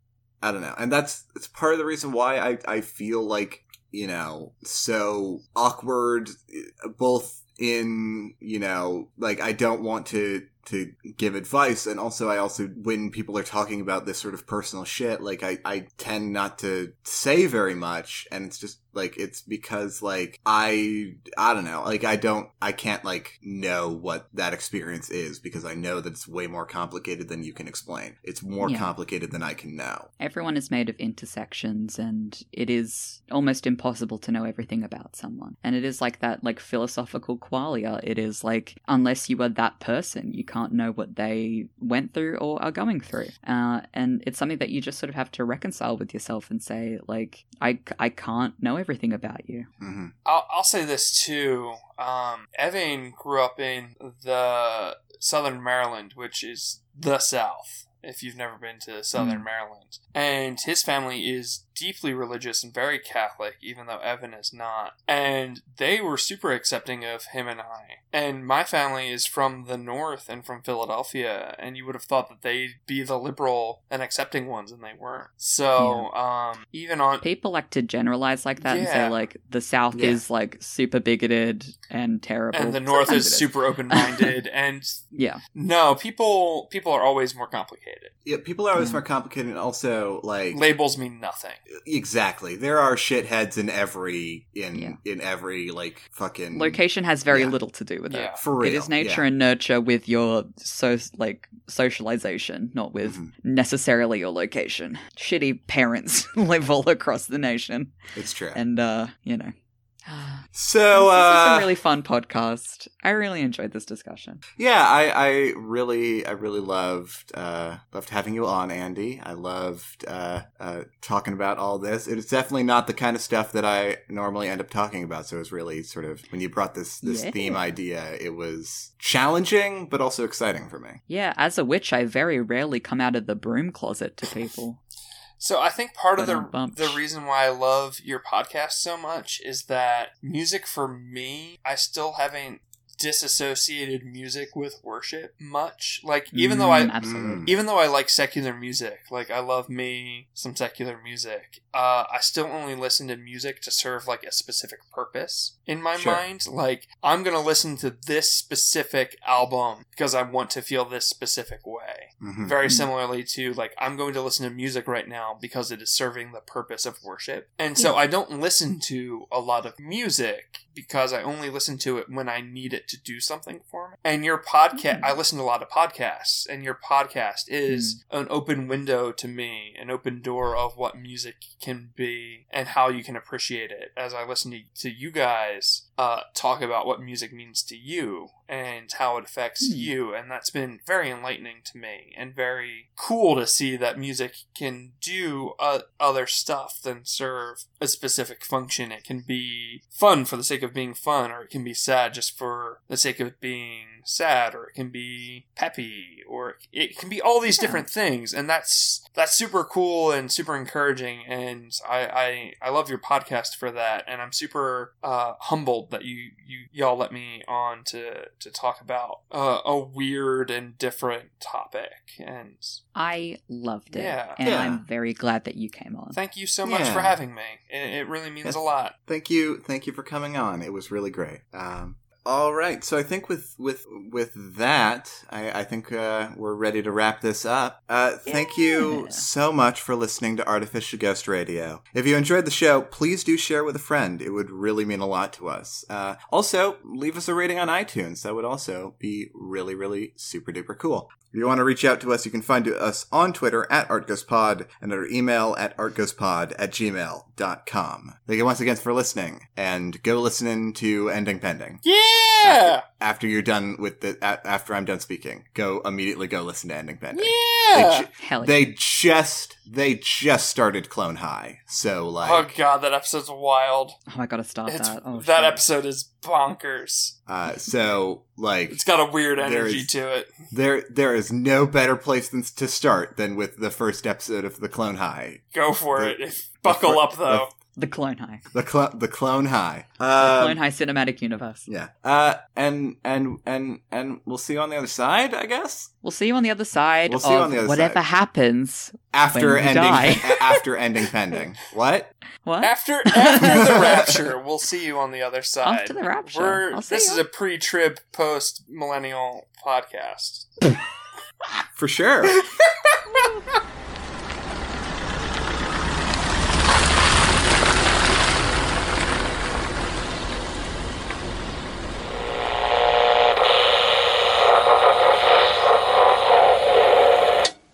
I don't know. And that's it's part of the reason why i i feel like you know so awkward uh, both in you know like i don't want to to give advice. And also i also when people are talking about this sort of personal shit like i i tend not to say very much. And it's just like it's because like i i don't know like i don't i can't like know what that experience is because i know that it's way more complicated than you can explain it's more Yeah. complicated than i can know Everyone is made of intersections, and it is almost impossible to know everything about someone. And it is like that, like philosophical qualia. It is like unless you are that person, you can't know what they went through or are going through. Uh, and it's something that you just sort of have to reconcile with yourself and say, like, I, I can't know everything about you. hmm I'll, I'll say this too. Um, Evan grew up in the Southern Maryland, which is the South. If you've never been to Southern Maryland, and his family is deeply religious and very Catholic, even though Evan is not. And they were super accepting of him and I. And my family is from the North and from Philadelphia, and you would have thought that they'd be the liberal and accepting ones, and they weren't. So, um, even on People like to generalize like that and say, like, the South Yeah. is like super bigoted and terrible. and the North Sometimes is super open minded, and Yeah. No, people people are always more complicated. yeah people are always Yeah. more complicated and also like Labels mean nothing. Exactly. There are shitheads in every in Yeah. in every like fucking Location has very Yeah. little to do with Yeah. it. for real. It is nature yeah. and nurture with your so like socialization, not with Mhm. necessarily your location. Shitty parents live all across the nation, It's true. and uh, you know. So this is uh a really fun podcast. I really enjoyed this discussion. yeah, I I really I really loved uh loved having you on Andy. I loved uh uh talking about all this. It is definitely not the kind of stuff that I normally end up talking about, so it was really sort of when you brought this this Yeah. theme idea, it was challenging but also exciting for me. Yeah, as a witch, I very rarely come out of the broom closet to people. So I think part of the the reason why I love your podcast so much is that music for me, I still haven't disassociated music with worship much. Like even though Mm, I absolutely. even though I like secular music, like I love me some secular music, uh, I still only listen to music to serve like a specific purpose in my Sure. mind. Like I'm gonna listen to this specific album because I want to feel this specific way. Mhm. very similarly to like I'm going to listen to music right now because it is serving the purpose of worship. And so I don't listen to a lot of music because I only listen to it when I need it to do something for me. And your podcast hmm. I listen to a lot of podcasts and your podcast is hmm. an open window to me, an open door of what music can be and how you can appreciate it. As I listen to, to you guys uh, talk about what music means to you and how it affects Hmm. you. And that's been very enlightening to me and very cool to see that music can do uh, other stuff than serve a specific function. It can be fun for the sake of being fun, or it can be sad just for the sake of being sad, or it can be peppy, or it can be all these Yeah. different things. And that's that's super cool and super encouraging. And I I, I love your podcast for that. And I'm super uh, humbled that you you y'all let me on to to talk about uh, a weird and different topic. And I loved it. Yeah. And Yeah. I'm very glad that you came on. thank you so much Yeah. for having me. It, it really means Yes. a lot. Thank you, thank you for coming on. It was really great. Um, all right, so I think with with with that, I, I think uh, we're ready to wrap this up. Uh, thank you so much for listening to Artificial Ghost Radio. If you enjoyed the show, please do share with a friend. It would really mean a lot to us. Uh, also, leave us a rating on iTunes. That would also be really, really super duper cool. If you want to reach out to us, you can find us on Twitter at ArtGhostPod and our email at artghostpod at gmail.com. Thank you once again for listening, and go listen to Ending Pending. Yeah, After you're done with the, a- after I'm done speaking, go immediately go listen to Ending Pending. yeah. They, ju- Hell yeah. they just, they just started Clone High. So, like, oh god, that episode's wild. oh, I gotta start It's, that. Oh, that shit. episode is bonkers. uh, so, like, It's got a weird There energy is- to it. there, there is no better place than to start than with the first episode of the Clone High. Go for The- it. Buckle fir- up though. The Clone High. The cl- the Clone High. The Um, Clone High cinematic universe. Yeah. Uh, and and and and we'll see you on the other side, I guess. We'll see you on the other side We'll of see you on the other whatever side. happens. After When you ending die. after ending pending. What? What? After after the rapture, we'll see you on the other side. After the rapture. We're, I'll see this you. is a pre-trib, post-millennial podcast. For sure.